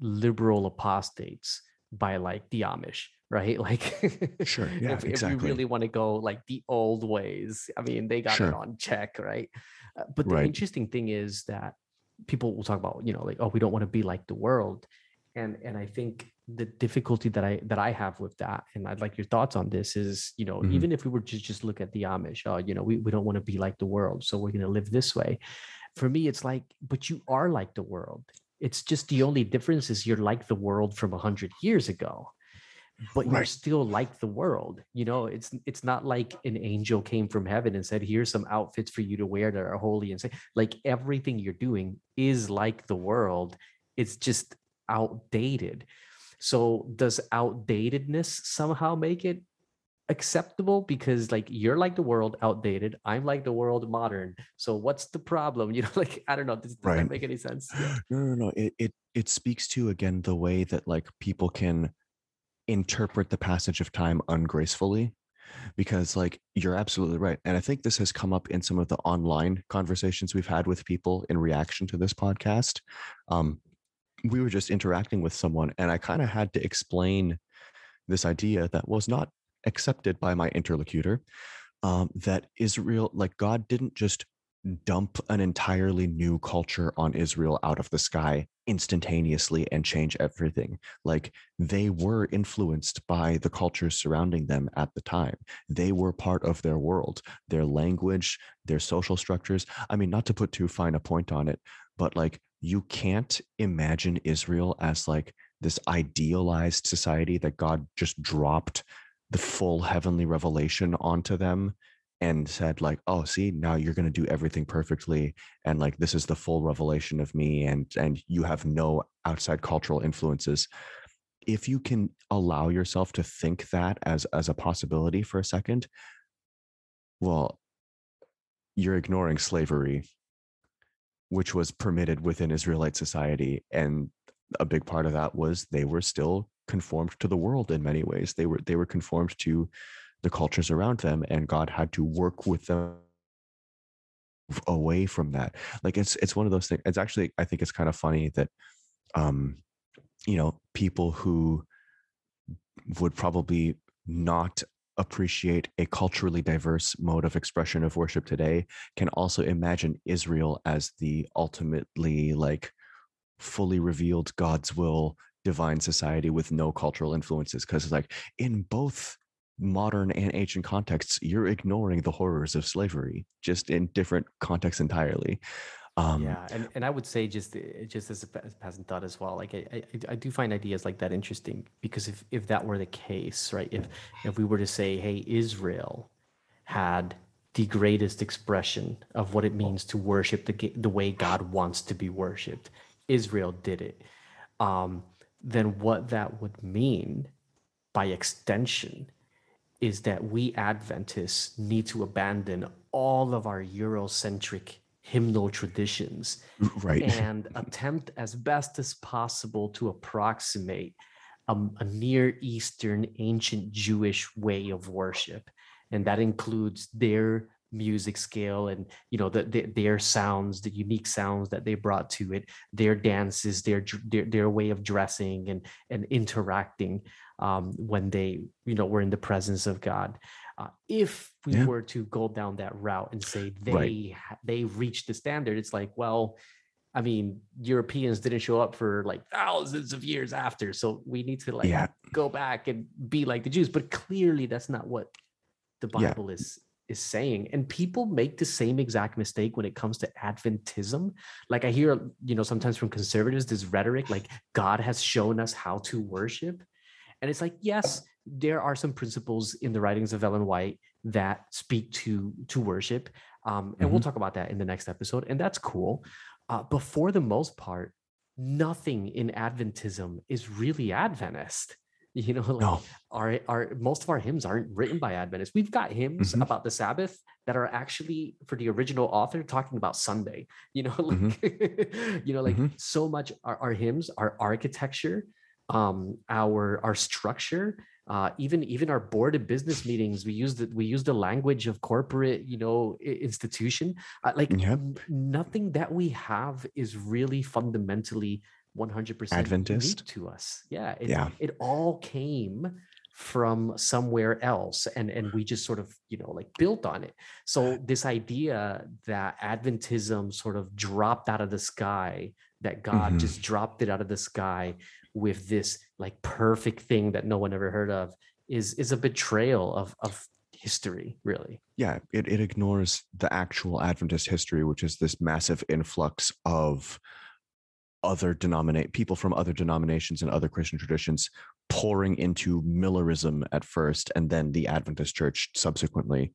liberal apostates by like the Amish, right? Like, Sure, yeah, if, if exactly. we really want to go like the old ways, I mean, they got it on check, right? Uh, but the Right. interesting thing is that people will talk about, you know, like, oh, we don't want to be like the world, and and I think the difficulty that I that I have with that, and I'd like your thoughts on this is, you know, Mhm. even if we were to just look at the Amish, oh, you know, we, we don't want to be like the world, so we're going to live this way. For me, it's like, but you are like the world. It's just the only difference is you're like the world from a hundred years ago, but you're still like the world. You know, it's it's not like an angel came from heaven and said, "Here's some outfits for you to wear that are holy," and say, like everything you're doing is like the world. It's just outdated. So does outdatedness somehow make it acceptable because like you're like the world outdated i'm like the world modern so what's the problem you know like i don't know does, does Right. that make any sense Yeah. no no no it, it it speaks to again the way that like people can interpret the passage of time ungracefully because like you're absolutely right and i think this has come up in some of the online conversations we've had with people in reaction to this podcast um we were just interacting with someone and i kind of had to explain this idea that was not accepted by my interlocutor um, that israel like god didn't just dump an entirely new culture on Israel out of the sky instantaneously and change everything. Like they were influenced by the cultures surrounding them at the time. They were part of their world, their language, their social structures. I mean, not to put too fine a point on it, but like you can't imagine Israel as like this idealized society that God just dropped the full heavenly revelation onto them and said like oh see now you're going to do everything perfectly and like this is the full revelation of me and and you have no outside cultural influences if you can allow yourself to think that as as a possibility for a second well you're ignoring slavery which was permitted within israelite society and a big part of that was they were still conformed to the world in many ways. They were they were conformed to the cultures around them, and God had to work with them away from that. Like it's it's one of those things. It's actually I think it's kind of funny that um you know people who would probably not appreciate a culturally diverse mode of expression of worship today can also imagine Israel as the ultimately like fully revealed God's will divine society with no cultural influences because it's like in both modern and ancient contexts you're ignoring the horrors of slavery just in different contexts entirely um, yeah, and, and I would say just eh, just as a passing thought as well, like I, I, I do find ideas like that interesting because if if that were the case, right? If if we were to say, hey, Israel had the greatest expression of what it means to worship the the way God wants to be worshipped, Israel did it. Um, then what that would mean, by extension, is that we Adventists need to abandon all of our Eurocentric hymnal traditions right. and attempt as best as possible to approximate um, a near eastern ancient jewish way of worship. And that includes their music scale and you know the, the, their sounds the unique sounds that they brought to it their dances their their, their way of dressing and and interacting um, when they you know were in the presence of god uh, if we yeah. were to go down that route and say they right. they reached the standard, it's like, well, I mean, Europeans didn't show up for like thousands of years after, so we need to like yeah. go back and be like the Jews. But clearly, that's not what the Bible yeah. is is saying. And people make the same exact mistake when it comes to Adventism. Like I hear, you know, sometimes from conservatives, this rhetoric like God has shown us how to worship. And it's like, yes, there are some principles in the writings of Ellen White that speak to to worship, um, and mm-hmm. we'll talk about that in the next episode, and that's cool. Uh, but for the most part, nothing in Adventism is really Adventist. You know, like no. our our most of our hymns aren't written by Adventists. We've got hymns mm-hmm. about the Sabbath that are actually for the original author talking about Sunday. You know, like mm-hmm. you know, like mm-hmm. so much our, our hymns, our architecture, um, our our structure uh, even even our board of business meetings we use the we use the language of corporate you know institution uh, like yep. nothing that we have is really fundamentally 100% adventist? to us. Yeah it, yeah. it all came from somewhere else and and we just sort of you know like built on it. So this idea that adventism sort of dropped out of the sky that god mm-hmm. just dropped it out of the sky with this like perfect thing that no one ever heard of is is a betrayal of of history really. Yeah it, it ignores the actual adventist history which is this massive influx of other denominate people from other denominations and other christian traditions pouring into millerism at first and then the adventist church subsequently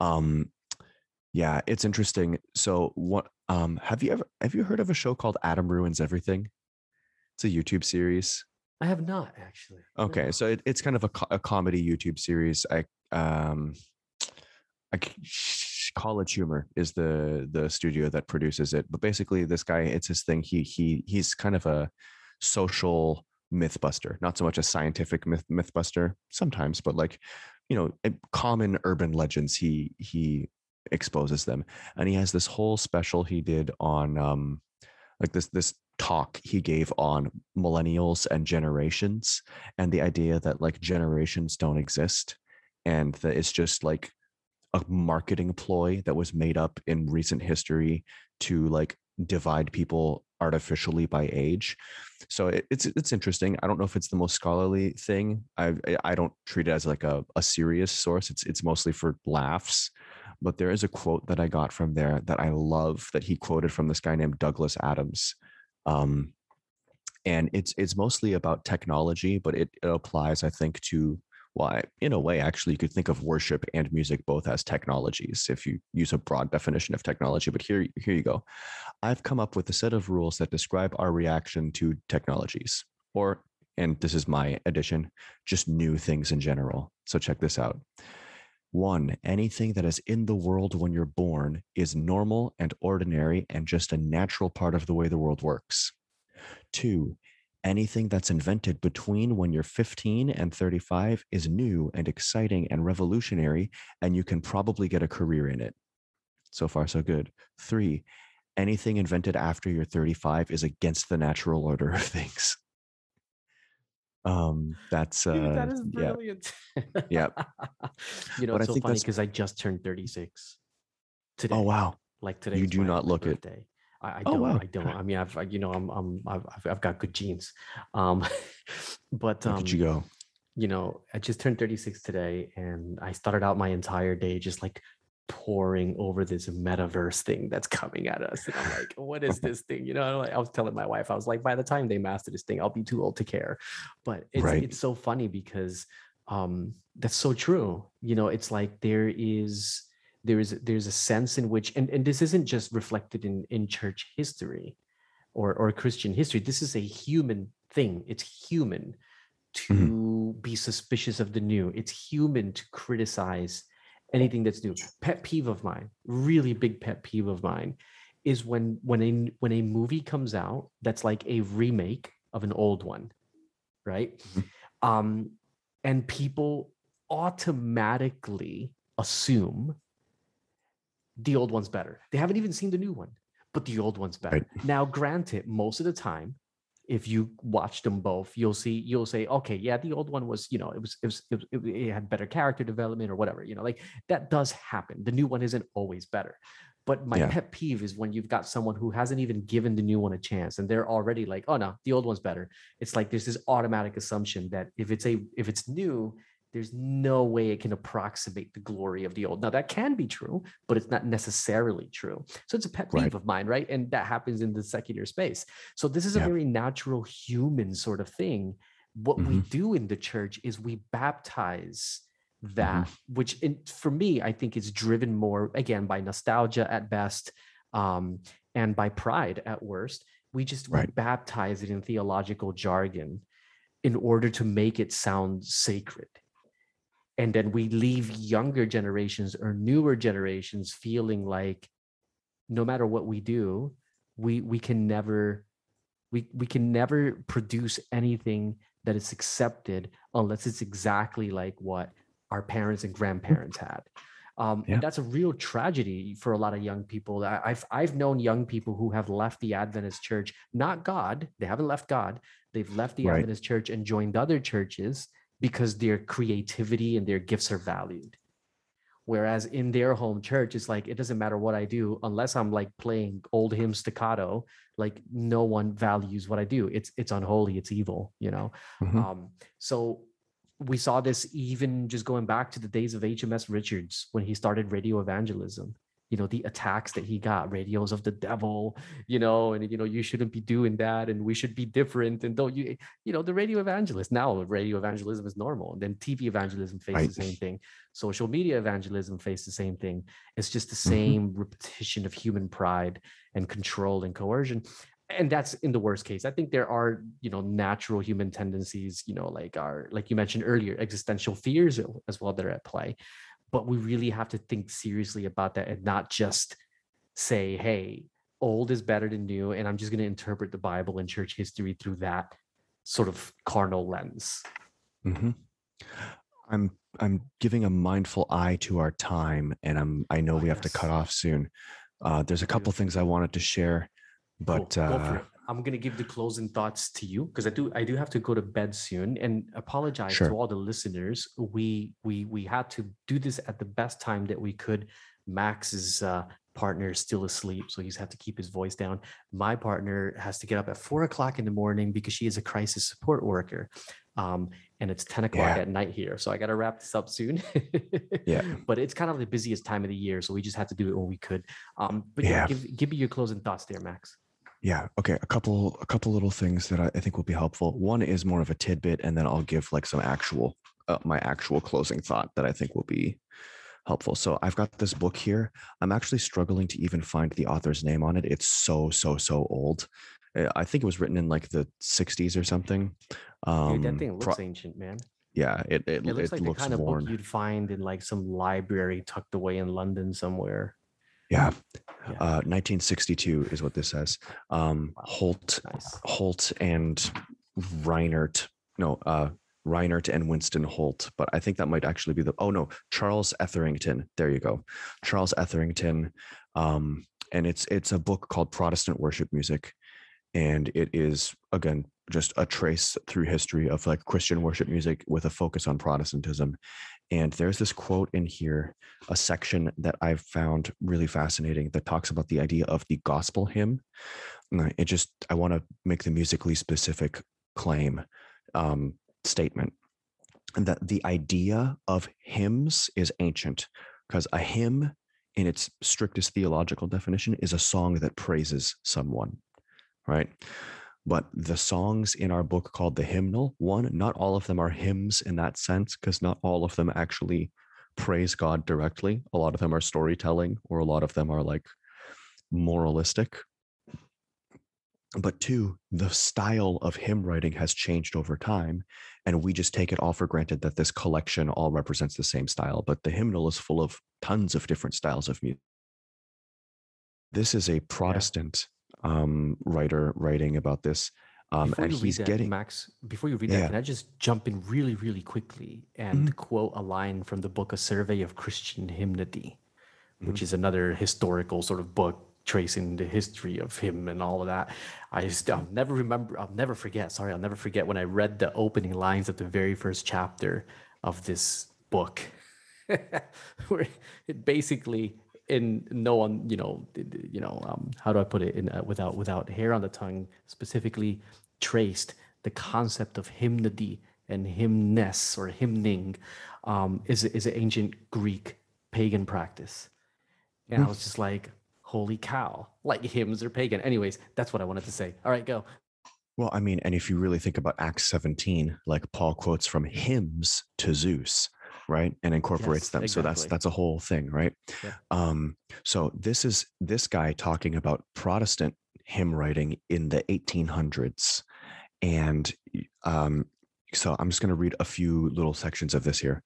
um yeah it's interesting so what um have you ever have you heard of a show called adam ruins everything it's a YouTube series. I have not actually. Okay, no. so it, it's kind of a, a comedy YouTube series. I um, I, College Humor is the the studio that produces it. But basically, this guy, it's his thing. He he he's kind of a social mythbuster, not so much a scientific myth mythbuster sometimes, but like you know, common urban legends. He he exposes them, and he has this whole special he did on um like this this talk he gave on millennials and generations and the idea that like generations don't exist and that it's just like a marketing ploy that was made up in recent history to like divide people artificially by age. So it, it's it's interesting. I don't know if it's the most scholarly thing. I i don't treat it as like a, a serious source. It's it's mostly for laughs. But there is a quote that i got from there that i love that he quoted from this guy named douglas adams. Um, and it's it's mostly about technology, but it, it applies, I think, to well, in a way, actually, you could think of worship and music both as technologies if you use a broad definition of technology. But here, here you go. I've come up with a set of rules that describe our reaction to technologies, or, and this is my addition, just new things in general. So check this out. One, anything that is in the world when you're born is normal and ordinary and just a natural part of the way the world works. Two, anything that's invented between when you're 15 and 35 is new and exciting and revolutionary, and you can probably get a career in it. So far, so good. Three, anything invented after you're 35 is against the natural order of things. Um, that's uh, Dude, that is yeah, brilliant. yeah. you know, But I it's so think funny because I just turned 36 today. Oh wow, Like today. You do not look it. I, I Oh, don't. wow. I don't. I mean, I've you know, I'm I'm I've I've- got good genes. Um, but um, you go. you know, I just turned 36 today, and I started out my entire day just like pouring over this metaverse thing that's coming at us. And I'm like, what is this thing? You know, I was telling my wife, I was like, by the time they master this thing, I'll be too old to care. But it's Right. it's so funny because um that's so true. You know, it's like there is there is there's a sense in which and, and this isn't just reflected in in church history or or Christian history. This is a human thing. It's human to be suspicious of the new. It's human to criticize anything that's new. Pet peeve of mine, really big pet peeve of mine, is when when a when a movie comes out that's like a remake of an old one, right? Um, and people automatically assume the old one's better. They haven't even seen the new one, but the old one's better. Right. Now, granted, most of the time, if you watch them both, you'll see you'll say, okay, yeah, the old one was, you know, it was it was it, was, it, it had better character development or whatever, you know, like that does happen. The new one isn't always better. But my Yeah. pet peeve is when you've got someone who hasn't even given the new one a chance and they're already like, oh no, the old one's better. It's like there's this automatic assumption that if it's a if it's new, there's no way it can approximate the glory of the old. Now that can be true, but it's not necessarily true. So it's a pet peeve Right. of mine, right? And that happens in the secular space. So this is a Yeah. very natural human sort of thing. What we Mm-hmm. do in the church is we baptize that, Mm-hmm. which in, for me, I think is driven more again by nostalgia at best, um, and by pride at worst. We just we baptize it in theological jargon in order to make it sound sacred. And then we leave younger generations or newer generations feeling like no matter what we do, we we can never we we can never produce anything that is accepted unless it's exactly like what our parents and grandparents had. Um, Yeah. And that's a real tragedy for a lot of young people. I- I've I've known young people who have left the Adventist church, not God. They haven't left God. They've left the Right. Adventist church and joined other churches because their creativity and their gifts are valued. Whereas in their home church, it's like it doesn't matter what I do unless I'm like playing old hymn staccato. Like no one values what I do. It's it's unholy. It's evil. You know. Mhm. Um, so we saw this even just going back to the days of HMS Richards when he started radio evangelism. You know, the attacks that he got, radios of the devil, you know, and you know, you shouldn't be doing that, and we should be different. And don't you, you know, the radio evangelist now, radio evangelism is normal. And then TV evangelism faces Right. the same thing. Social media evangelism faces the same thing. It's just the Mhm. same repetition of human pride and control and coercion and that's in the worst case i think there are you know natural human tendencies you know like our like you mentioned earlier existential fears as well that are at play but we really have to think seriously about that and not just say hey old is better than new and i'm just going to interpret the bible and church history through that sort of carnal lens. Hmm I'm I'm giving a mindful eye to our time, and I'm I know Oh, we have to cut off soon. Uh, there's a couple things I wanted to share, but for uh. I'm gonna give the closing thoughts to you because I do I do have to go to bed soon and apologize Sure. to all the listeners. We we we had to do this at the best time that we could. Max's uh, partner is still asleep, so he's had to keep his voice down. My partner has to get up at four o'clock in the morning because she is a crisis support worker. Um, and it's 10 o'clock Yeah. at night here. So I got to wrap this up soon. Yeah. But it's kind of the busiest time of the year. So we just had to do it when we could. Um, but yeah, Yeah. give, give me your closing thoughts there, Max. Yeah, okay, a couple a couple little things that I, I think will be helpful. One is more of a tidbit, and then I'll give like some actual uh, my actual closing thought that I think will be helpful. So I've got this book here. I'm actually struggling to even find the author's name on it. It's so so so old. Uh, I think it was written in like the 60s or something. Um, Dude, that thing pro- looks ancient, man. yeah, it it, It looks it like looks the kind of book you'd find in like some library tucked away in London somewhere. Yeah. Yeah. Uh, 1962 is what this says. Um, Wow. Holt, Nice. Holt, and Rinehart, no, uh, Rinehart and Winston Holt, but I think that might actually be the, oh no, Charles Etherington. There you go. Charles Etherington. Um, and it's, it's a book called Protestant Worship Music. And it is, again, just a trace through history of like Christian worship music with a focus on Protestantism. And there's this quote in here, a section that I've found really fascinating that talks about the idea of the gospel hymn. It just, I want to make the musically specific claim um, statement that the idea of hymns is ancient because a hymn in its strictest theological definition is a song that praises someone right but the songs in our book called the hymnal one not all of them are hymns in that sense because not all of them actually praise god directly a lot of them are storytelling or a lot of them are like moralistic but two, the style of hymn writing has changed over time. And we just take it all for granted that this collection all represents the same style. But the hymnal is full of tons of different styles of music. This is a Protestant. Um, writer writing about this. Um, and he's that, getting Max. Before you read yeah. that, can I just jump in really, really quickly and mm-hmm. quote a line from the book "A Survey of Christian Hymnody," mm-hmm. which is another historical sort of book tracing the history of hymn and all of that. I just, I'll never remember, I'll never forget, sorry, I'll never forget when I read the opening lines of the very first chapter of this book, where it basically, in no one, you know, you know, um, how do I put it in uh, without without hair on the tongue, specifically traced the concept of hymnody and hymness or hymning um, is is an ancient Greek pagan practice, and I hmm. was just like, holy cow, like hymns are pagan. Anyways, that's what I wanted to say. All right, go. Well, I mean, and if you really think about Acts 17, like Paul quotes from hymns to Zeus, right? And incorporates yes, them. Exactly. So that's that's a whole thing, right? Yeah. Um, so this is this guy talking about Protestant hymn writing in the 1800s. And um, so I'm just going to read a few little sections of this here.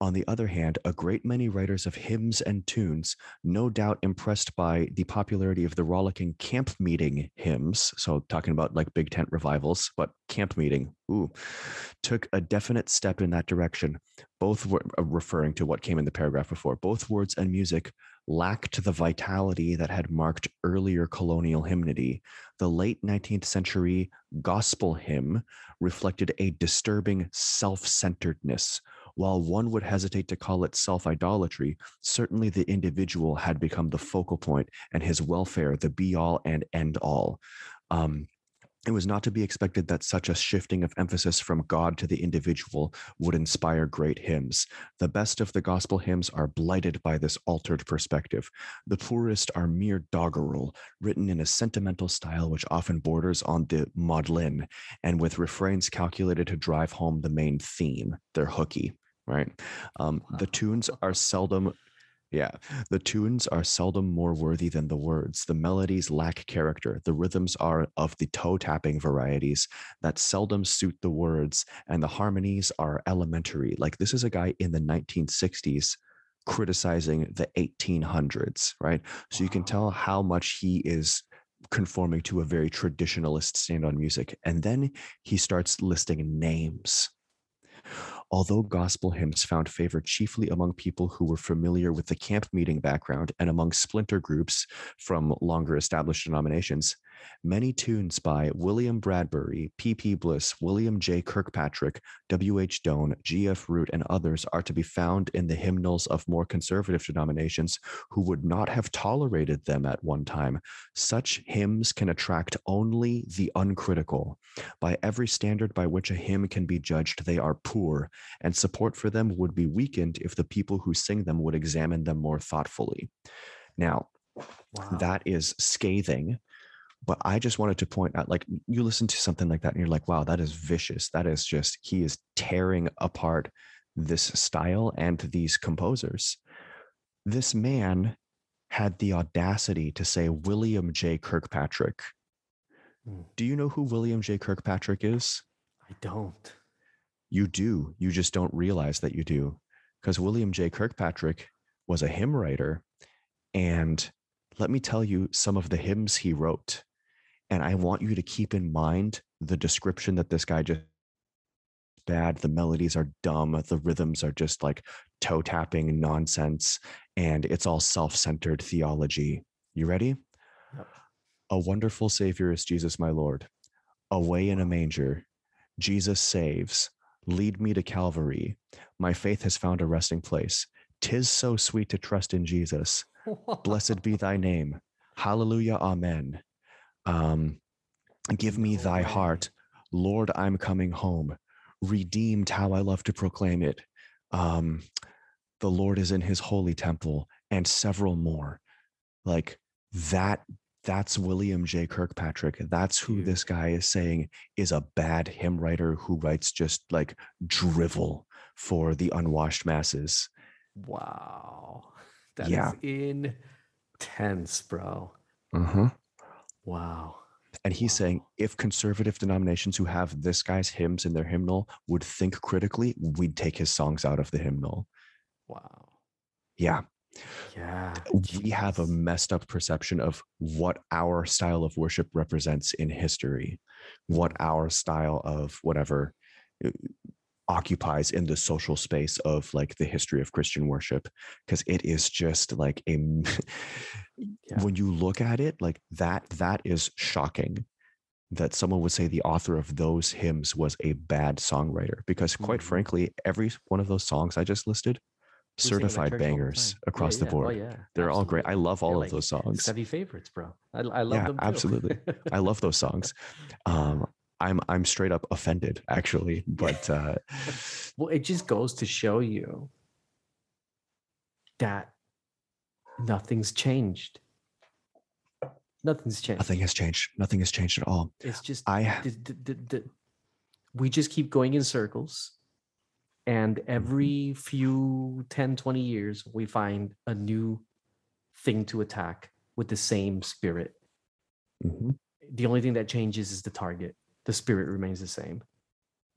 On the other hand, a great many writers of hymns and tunes, no doubt impressed by the popularity of the rollicking camp meeting hymns, so talking about like big tent revivals, but camp meeting, ooh, took a definite step in that direction. Both were uh, referring to what came in the paragraph before. Both words and music lacked the vitality that had marked earlier colonial hymnody. The late 19th century gospel hymn reflected a disturbing self centeredness. While one would hesitate to call it self idolatry, certainly the individual had become the focal point and his welfare the be all and end all. Um, it was not to be expected that such a shifting of emphasis from God to the individual would inspire great hymns. The best of the gospel hymns are blighted by this altered perspective. The poorest are mere doggerel, written in a sentimental style which often borders on the maudlin, and with refrains calculated to drive home the main theme. They're hooky right? Um, the tunes are seldom yeah, the tunes are seldom more worthy than the words. The melodies lack character. The rhythms are of the toe tapping varieties that seldom suit the words, and the harmonies are elementary. Like this is a guy in the 1960s criticizing the 1800s, right? So you can tell how much he is conforming to a very traditionalist stand on music. And then he starts listing names Although gospel hymns found favor chiefly among people who were familiar with the camp meeting background and among splinter groups from longer established denominations, Many tunes by William Bradbury, P.P. Bliss, William J. Kirkpatrick, W.H. Doane, G.F. Root, and others are to be found in the hymnals of more conservative denominations who would not have tolerated them at one time. Such hymns can attract only the uncritical. By every standard by which a hymn can be judged, they are poor, and support for them would be weakened if the people who sing them would examine them more thoughtfully. Now, Wow. That is scathing but I just wanted to point out like you listen to something like that and you're like, wow, that is vicious. That is just, he is tearing apart this style and these composers. This man had the audacity to say William J. Kirkpatrick. Hmm. Do you know who William J. Kirkpatrick is? I don't. You do. You just don't realize that you do. Because William J. Kirkpatrick was a hymn writer. And let me tell you some of the hymns he wrote And I want you to keep in mind the description that this guy just bad. The melodies are dumb. The rhythms are just like toe tapping nonsense. And it's all self centered theology. You ready? Yep. A wonderful Savior is Jesus, my Lord. Away in a manger, Jesus saves. Lead me to Calvary. My faith has found a resting place. Tis so sweet to trust in Jesus. Blessed be thy name. Hallelujah. Amen. Um, give me thy heart. Lord, I'm coming home. Redeemed, how I love to proclaim it. Um, the Lord is in his holy temple, and several more. Like that, that's William J. Kirkpatrick. That's who this guy is saying is a bad hymn writer who writes just like drivel for the unwashed masses. Wow. that is Yeah. intense, bro. Uh-huh. Wow. And he's saying if conservative denominations who have this guy's hymns in their hymnal would think critically, we'd take his songs out of the hymnal. Wow. Yeah. Yeah. We have a messed up perception of what our style of worship represents in history, what our style of whatever uh, occupies in the social space of like the history of Christian worship. Because it is just like a, Yeah. when you look at it, like that, that is shocking that someone would say the author of those hymns was a bad songwriter because quite Mhm. frankly every one of those songs i just listed We sing 'em at certified all the bangers across Yeah, the yeah. board Oh, yeah. they're all great i love all of those songs Heavy favorites, bro. I, I love them too. absolutely. i love those songs um i'm i'm straight up offended actually but uh well, it just goes to show you that nothing's changed. Nothing's changed. nothing has changed nothing has changed at all It's just i the, the, the, we just keep going in circles and Mm-hmm. every few 10 20 years we find a new thing to attack with the same spirit Mhm. the only thing that changes is the target the spirit remains the same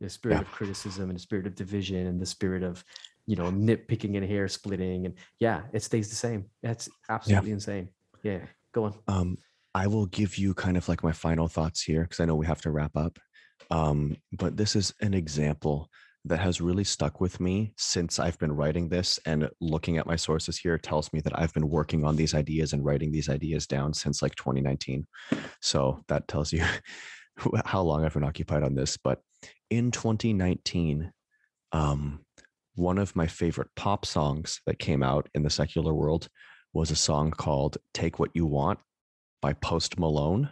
the spirit Yeah. of criticism and the spirit of division and the spirit of you know nitpicking and hair splitting and yeah it stays the same that's absolutely insane yeah go on Um, I will give you kind of like my final thoughts here because I know we have to wrap up. Um, but this is an example that has really stuck with me since I've been writing this and looking at my sources here tells me that I've been working on these ideas and writing these ideas down since like 2019. So that tells you how long I've been occupied on this. But in 2019, um, one of my favorite pop songs that came out in the secular world was a song called Take What You Want by Post Malone.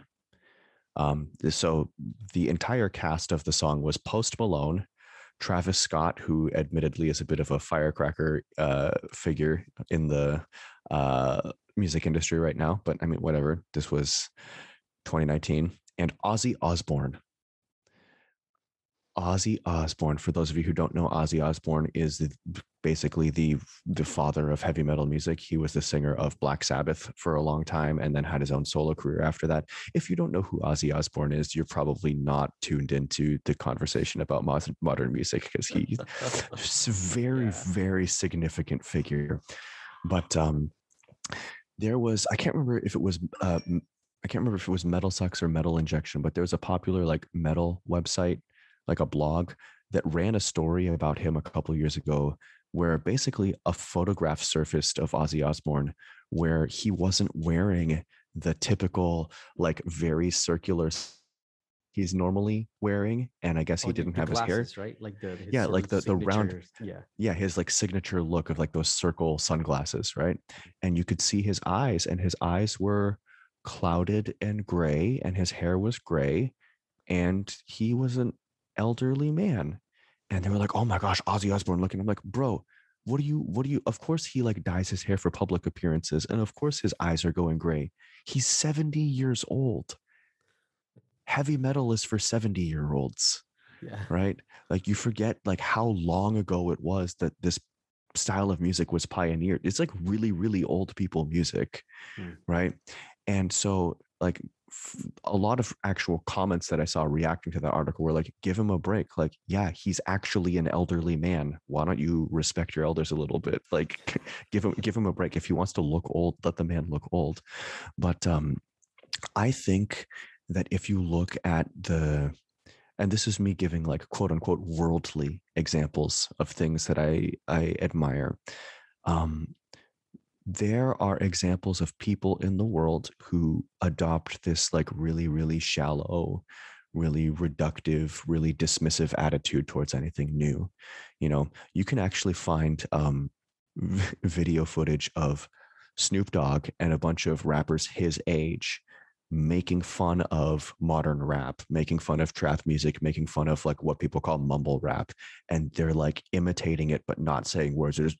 Um, so the entire cast of the song was Post Malone, Travis Scott, who admittedly is a bit of a firecracker uh, figure in the uh, music industry right now, but I mean, whatever. This was 2019, and Ozzy Osbourne. Ozzy Osbourne. For those of you who don't know, Ozzy Osbourne is the, basically the the father of heavy metal music. He was the singer of Black Sabbath for a long time, and then had his own solo career after that. If you don't know who Ozzy Osbourne is, you're probably not tuned into the conversation about modern music because he's a very Yeah. very significant figure. But um, there was I can't remember if it was uh, I can't remember if it was Metal Sucks or Metal Injection, but there was a popular like metal website, like a blog that ran a story about him a couple years ago where basically a photograph surfaced of Ozzy Osbourne where he wasn't wearing the typical like very circular he's normally wearing and I guess Oh, he the- didn't the have his hair. glasses, right? Like the Yeah, like the- the round- Yeah, yeah his like signature look of like those circle sunglasses right? And you could see his eyes and his eyes were clouded and gray and his hair was gray and he was an elderly man and they were like oh my gosh ozzy osbourne looking. I'm like bro what do you what do you of course he like dyes his hair for public appearances and of course his eyes are going gray. He's 70 years old. Heavy metal is for 70 year olds yeah. right? Like you forget like how long ago it was that this style of music was pioneered. It's like really really old people music Hmm. right? And so like a lot of actual comments that i saw reacting to that article were like give him a break. Like yeah he's actually an elderly man. Why don't you respect your elders a little bit? Like give him give him a break. If he wants to look old let the man look old. But um i think that if you look at the and this is me giving like quote unquote worldly examples of things that I I admire. Um, there are examples of people in the world who adopt this like really really shallow really reductive really dismissive attitude towards anything new. You know you can actually find um, video footage of snoop dogg and a bunch of rappers his age making fun of modern rap, making fun of trap music, making fun of like what people call mumble rap. And they're like imitating it, but not saying words. They're just,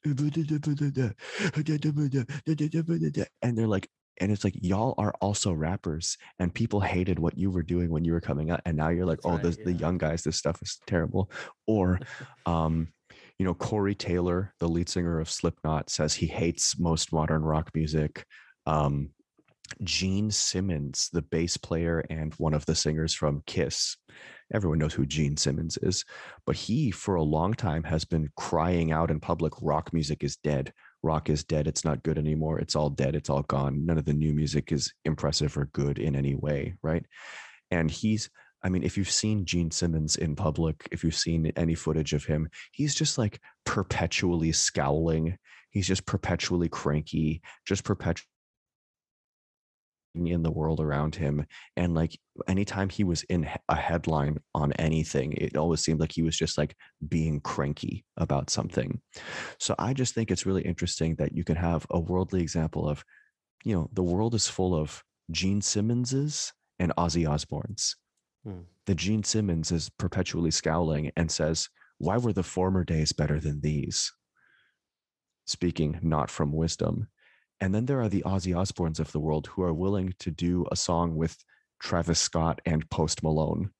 and they're like, and it's like y'all are also rappers and people hated what you were doing when you were coming out and now you're like oh right, the, the young guys this stuff is terrible or um you know corey taylor the lead singer of slipknot says he hates most modern rock music um Gene Simmons, the bass player and one of the singers from Kiss. Everyone knows who Gene Simmons is, but he, for a long time, has been crying out in public rock music is dead. Rock is dead. It's not good anymore. It's all dead. It's all gone. None of the new music is impressive or good in any way. Right. And he's, I mean, if you've seen Gene Simmons in public, if you've seen any footage of him, he's just like perpetually scowling. He's just perpetually cranky, just perpetually in the world around him and like anytime he was in a headline on anything it always seemed like he was just like being cranky about something. So i just think it's really interesting that you can have a worldly example of you know the world is full of gene simmonses and ozzy osbournes. Hmm. the gene simmons is perpetually scowling and says why were the former days better than these? Speaking not from wisdom and then there are the Ozzy Osbournes of the world who are willing to do a song with Travis Scott and Post Malone,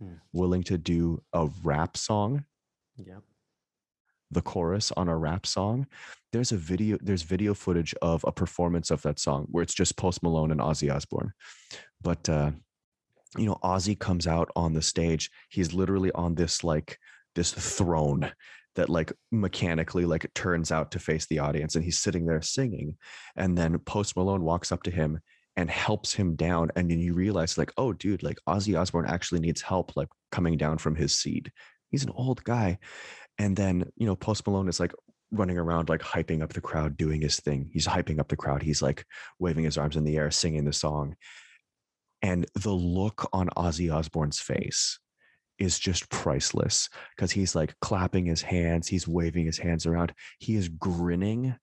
Hmm. willing to do a rap song, Yep. the chorus on a rap song. There's a video, there's video footage of a performance of that song where it's just Post Malone and Ozzy Osbourne. But uh, you know, Ozzy comes out on the stage. He's literally on this like this throne that like mechanically like turns out to face the audience and he's sitting there singing and then post malone walks up to him and helps him down and then you realize like oh dude like ozzy osbourne actually needs help like coming down from his seat. He's an old guy. And then you know post malone is like running around like hyping up the crowd doing his thing. He's hyping up the crowd. He's like waving his arms in the air singing the song. And the look on ozzy osbourne's face is just priceless because he's like clapping his hands, he's waving his hands around, he is grinning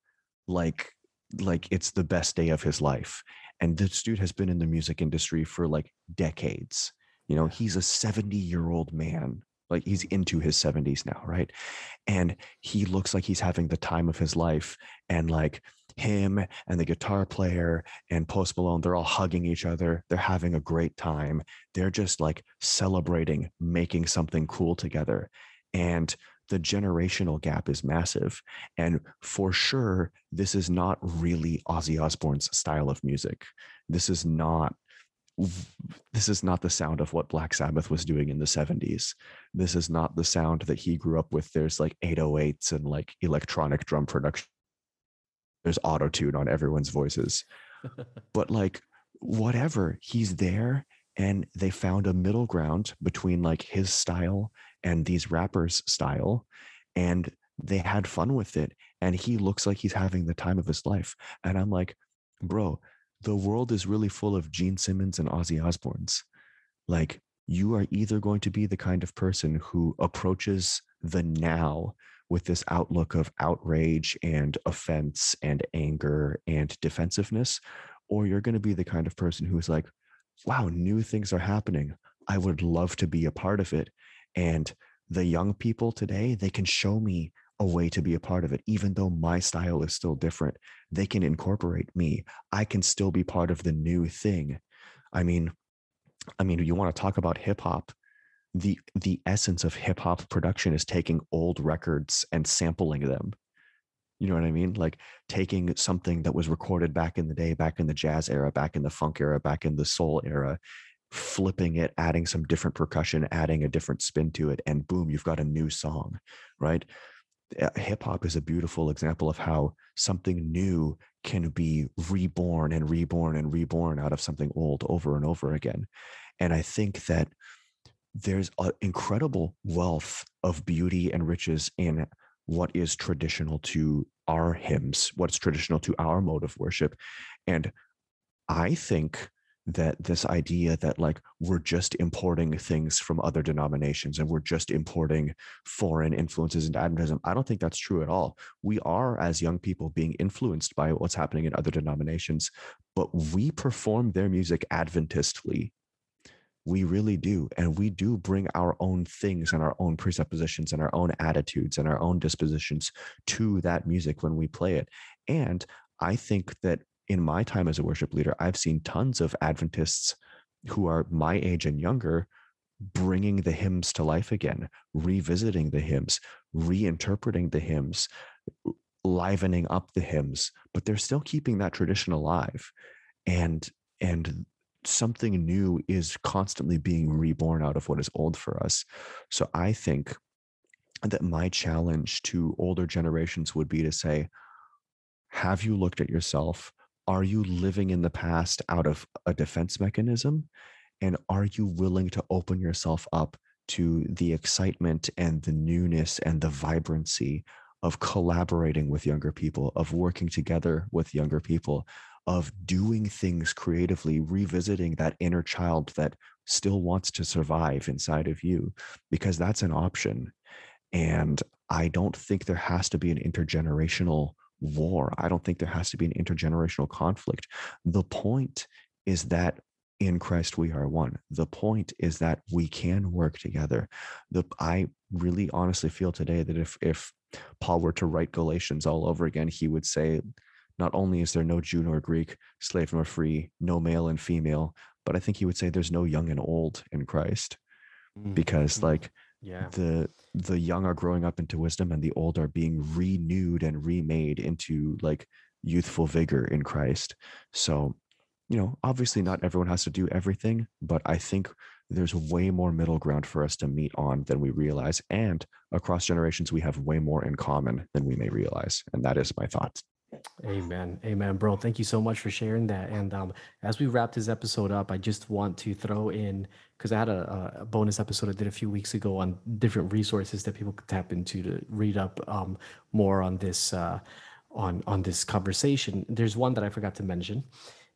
like like it's the best day of his life. And this dude has been in the music industry for like decades. You know, he's a 70 year old man. Like he's into his 70s now, right? And he looks like he's having the time of his life. And like him and the guitar player and Post Malone, they're all hugging each other. They're having a great time. They're just like celebrating making something cool together. And the generational gap is massive. And for sure, this is not really Ozzy Osbourne's style of music. This is not this is not the sound of what Black Sabbath was doing in the 70s. This is not the sound that he grew up with. There's like 808s and like electronic drum production. There's auto tune on everyone's voices. But like, whatever, he's there and they found a middle ground between like his style and these rappers' style. And they had fun with it. And he looks like he's having the time of his life. And I'm like, bro, the world is really full of Gene Simmons and Ozzy Osbournes. Like, you are either going to be the kind of person who approaches the now with this outlook of outrage and offense and anger and defensiveness, or you're going to be the kind of person who's like, wow, new things are happening. I would love to be a part of it. And the young people today, they can show me a way to be a part of it, even though my style is still different. They can incorporate me. I can still be part of the new thing. I mean, I mean, you want to talk about hip hop? The the essence of hip hop production is taking old records and sampling them. You know what I mean? Like taking something that was recorded back in the day, back in the jazz era, back in the funk era, back in the soul era, flipping it, adding some different percussion, adding a different spin to it, and boom, you've got a new song, right? Eh, hip hop is a beautiful example of how something new can be reborn and reborn and reborn out of something old over and over again. And I think that there's an incredible wealth of beauty and riches in what is traditional to our hymns, what's traditional to our mode of worship. And I think that this idea that like we're just importing things from other denominations and we're just importing foreign influences into Adventism, I don't think that's true at all. We are, as young people, being influenced by what's happening in other denominations, but we perform their music Adventistly. We really do. And we do bring our own things and our own presuppositions and our own attitudes and our own dispositions to that music when we play it. And I think that in my time as a worship leader, I've seen tons of Adventists who are my age and younger bringing the hymns to life again, revisiting the hymns, reinterpreting the hymns, livening up the hymns, but they're still keeping that tradition alive. And and something new is constantly being reborn out of what is old for us. So I think that my challenge to older generations would be to say, have you looked at yourself? Are you living in the past out of a defense mechanism? And are you willing to open yourself up to the excitement and the newness and the vibrancy of collaborating with younger people, of working together with younger people, of doing things creatively, revisiting that inner child that still wants to survive inside of you, because that's an option. And I don't think there has to be an intergenerational war. I don't think there has to be an intergenerational conflict. The point is that in Christ we are one. The point is that we can work together. The I really honestly feel today that if if Paul were to write Galatians all over again, he would say, not only is there no Jew nor Greek, slave nor free, no male and female, but I think he would say there's no young and old in Christ. Mm-hmm. Because like yeah. the the young are growing up into wisdom and the old are being renewed and remade into like youthful vigor in Christ. So, you know, obviously not everyone has to do everything, but I think there's way more middle ground for us to meet on than we realize. And across generations, we have way more in common than we may realize. And that is my thoughts. Amen. Amen, bro. Thank you so much for sharing that. And um, as we wrap this episode up, I just want to throw in because I had a, a, bonus episode I did a few weeks ago on different resources that people could tap into to read up um, more on this uh, on on this conversation. There's one that I forgot to mention,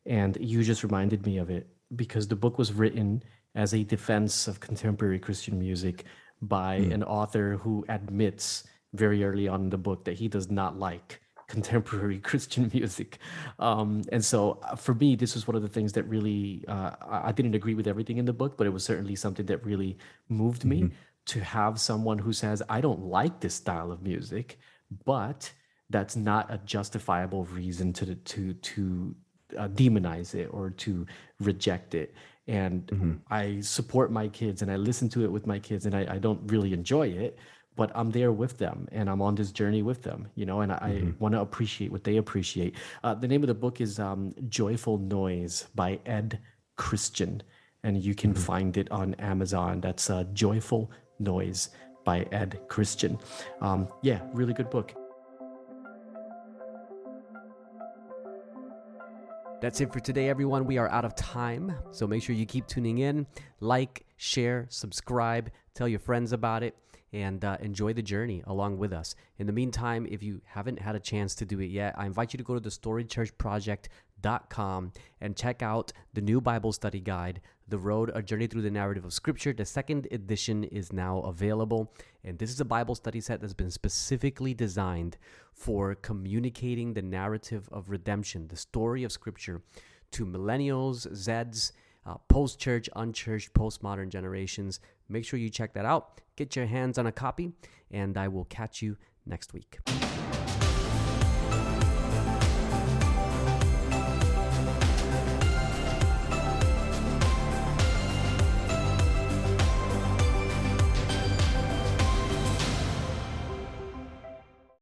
and you just reminded me of it because the book was written as a defense of contemporary Christian music by mm. an author who admits very early on in the book that he does not like contemporary Christian music. Um, and so uh, for me, this was one of the things that really, uh, I didn't agree with everything in the book, but it was certainly something that really moved me mm-hmm. to have someone who says, I don't like this style of music, but that's not a justifiable reason to, to, to uh, demonize it or to reject it. And mm-hmm. I support my kids and I listen to it with my kids and I, I don't really enjoy it, but I'm there with them and I'm on this journey with them, you know, and I, mm-hmm. I want to appreciate what they appreciate. Uh, the name of the book is um, Joyful Noise by Ed Christian, and you can mm-hmm. find it on Amazon. That's uh, Joyful Noise by Ed Christian. Um, yeah, really good book. That's it for today, everyone. We are out of time. So make sure you keep tuning in. Like, share, subscribe, tell your friends about it and uh, enjoy the journey along with us. In the meantime, if you haven't had a chance to do it yet, I invite you to go to the storychurchproject.com and check out the new Bible study guide, The Road, A Journey Through the Narrative of Scripture. The second edition is now available. And this is a Bible study set that's been specifically designed for communicating the narrative of redemption, the story of Scripture, to millennials, Zeds, uh, post church, unchurched, postmodern generations. Make sure you check that out. Get your hands on a copy, and I will catch you next week.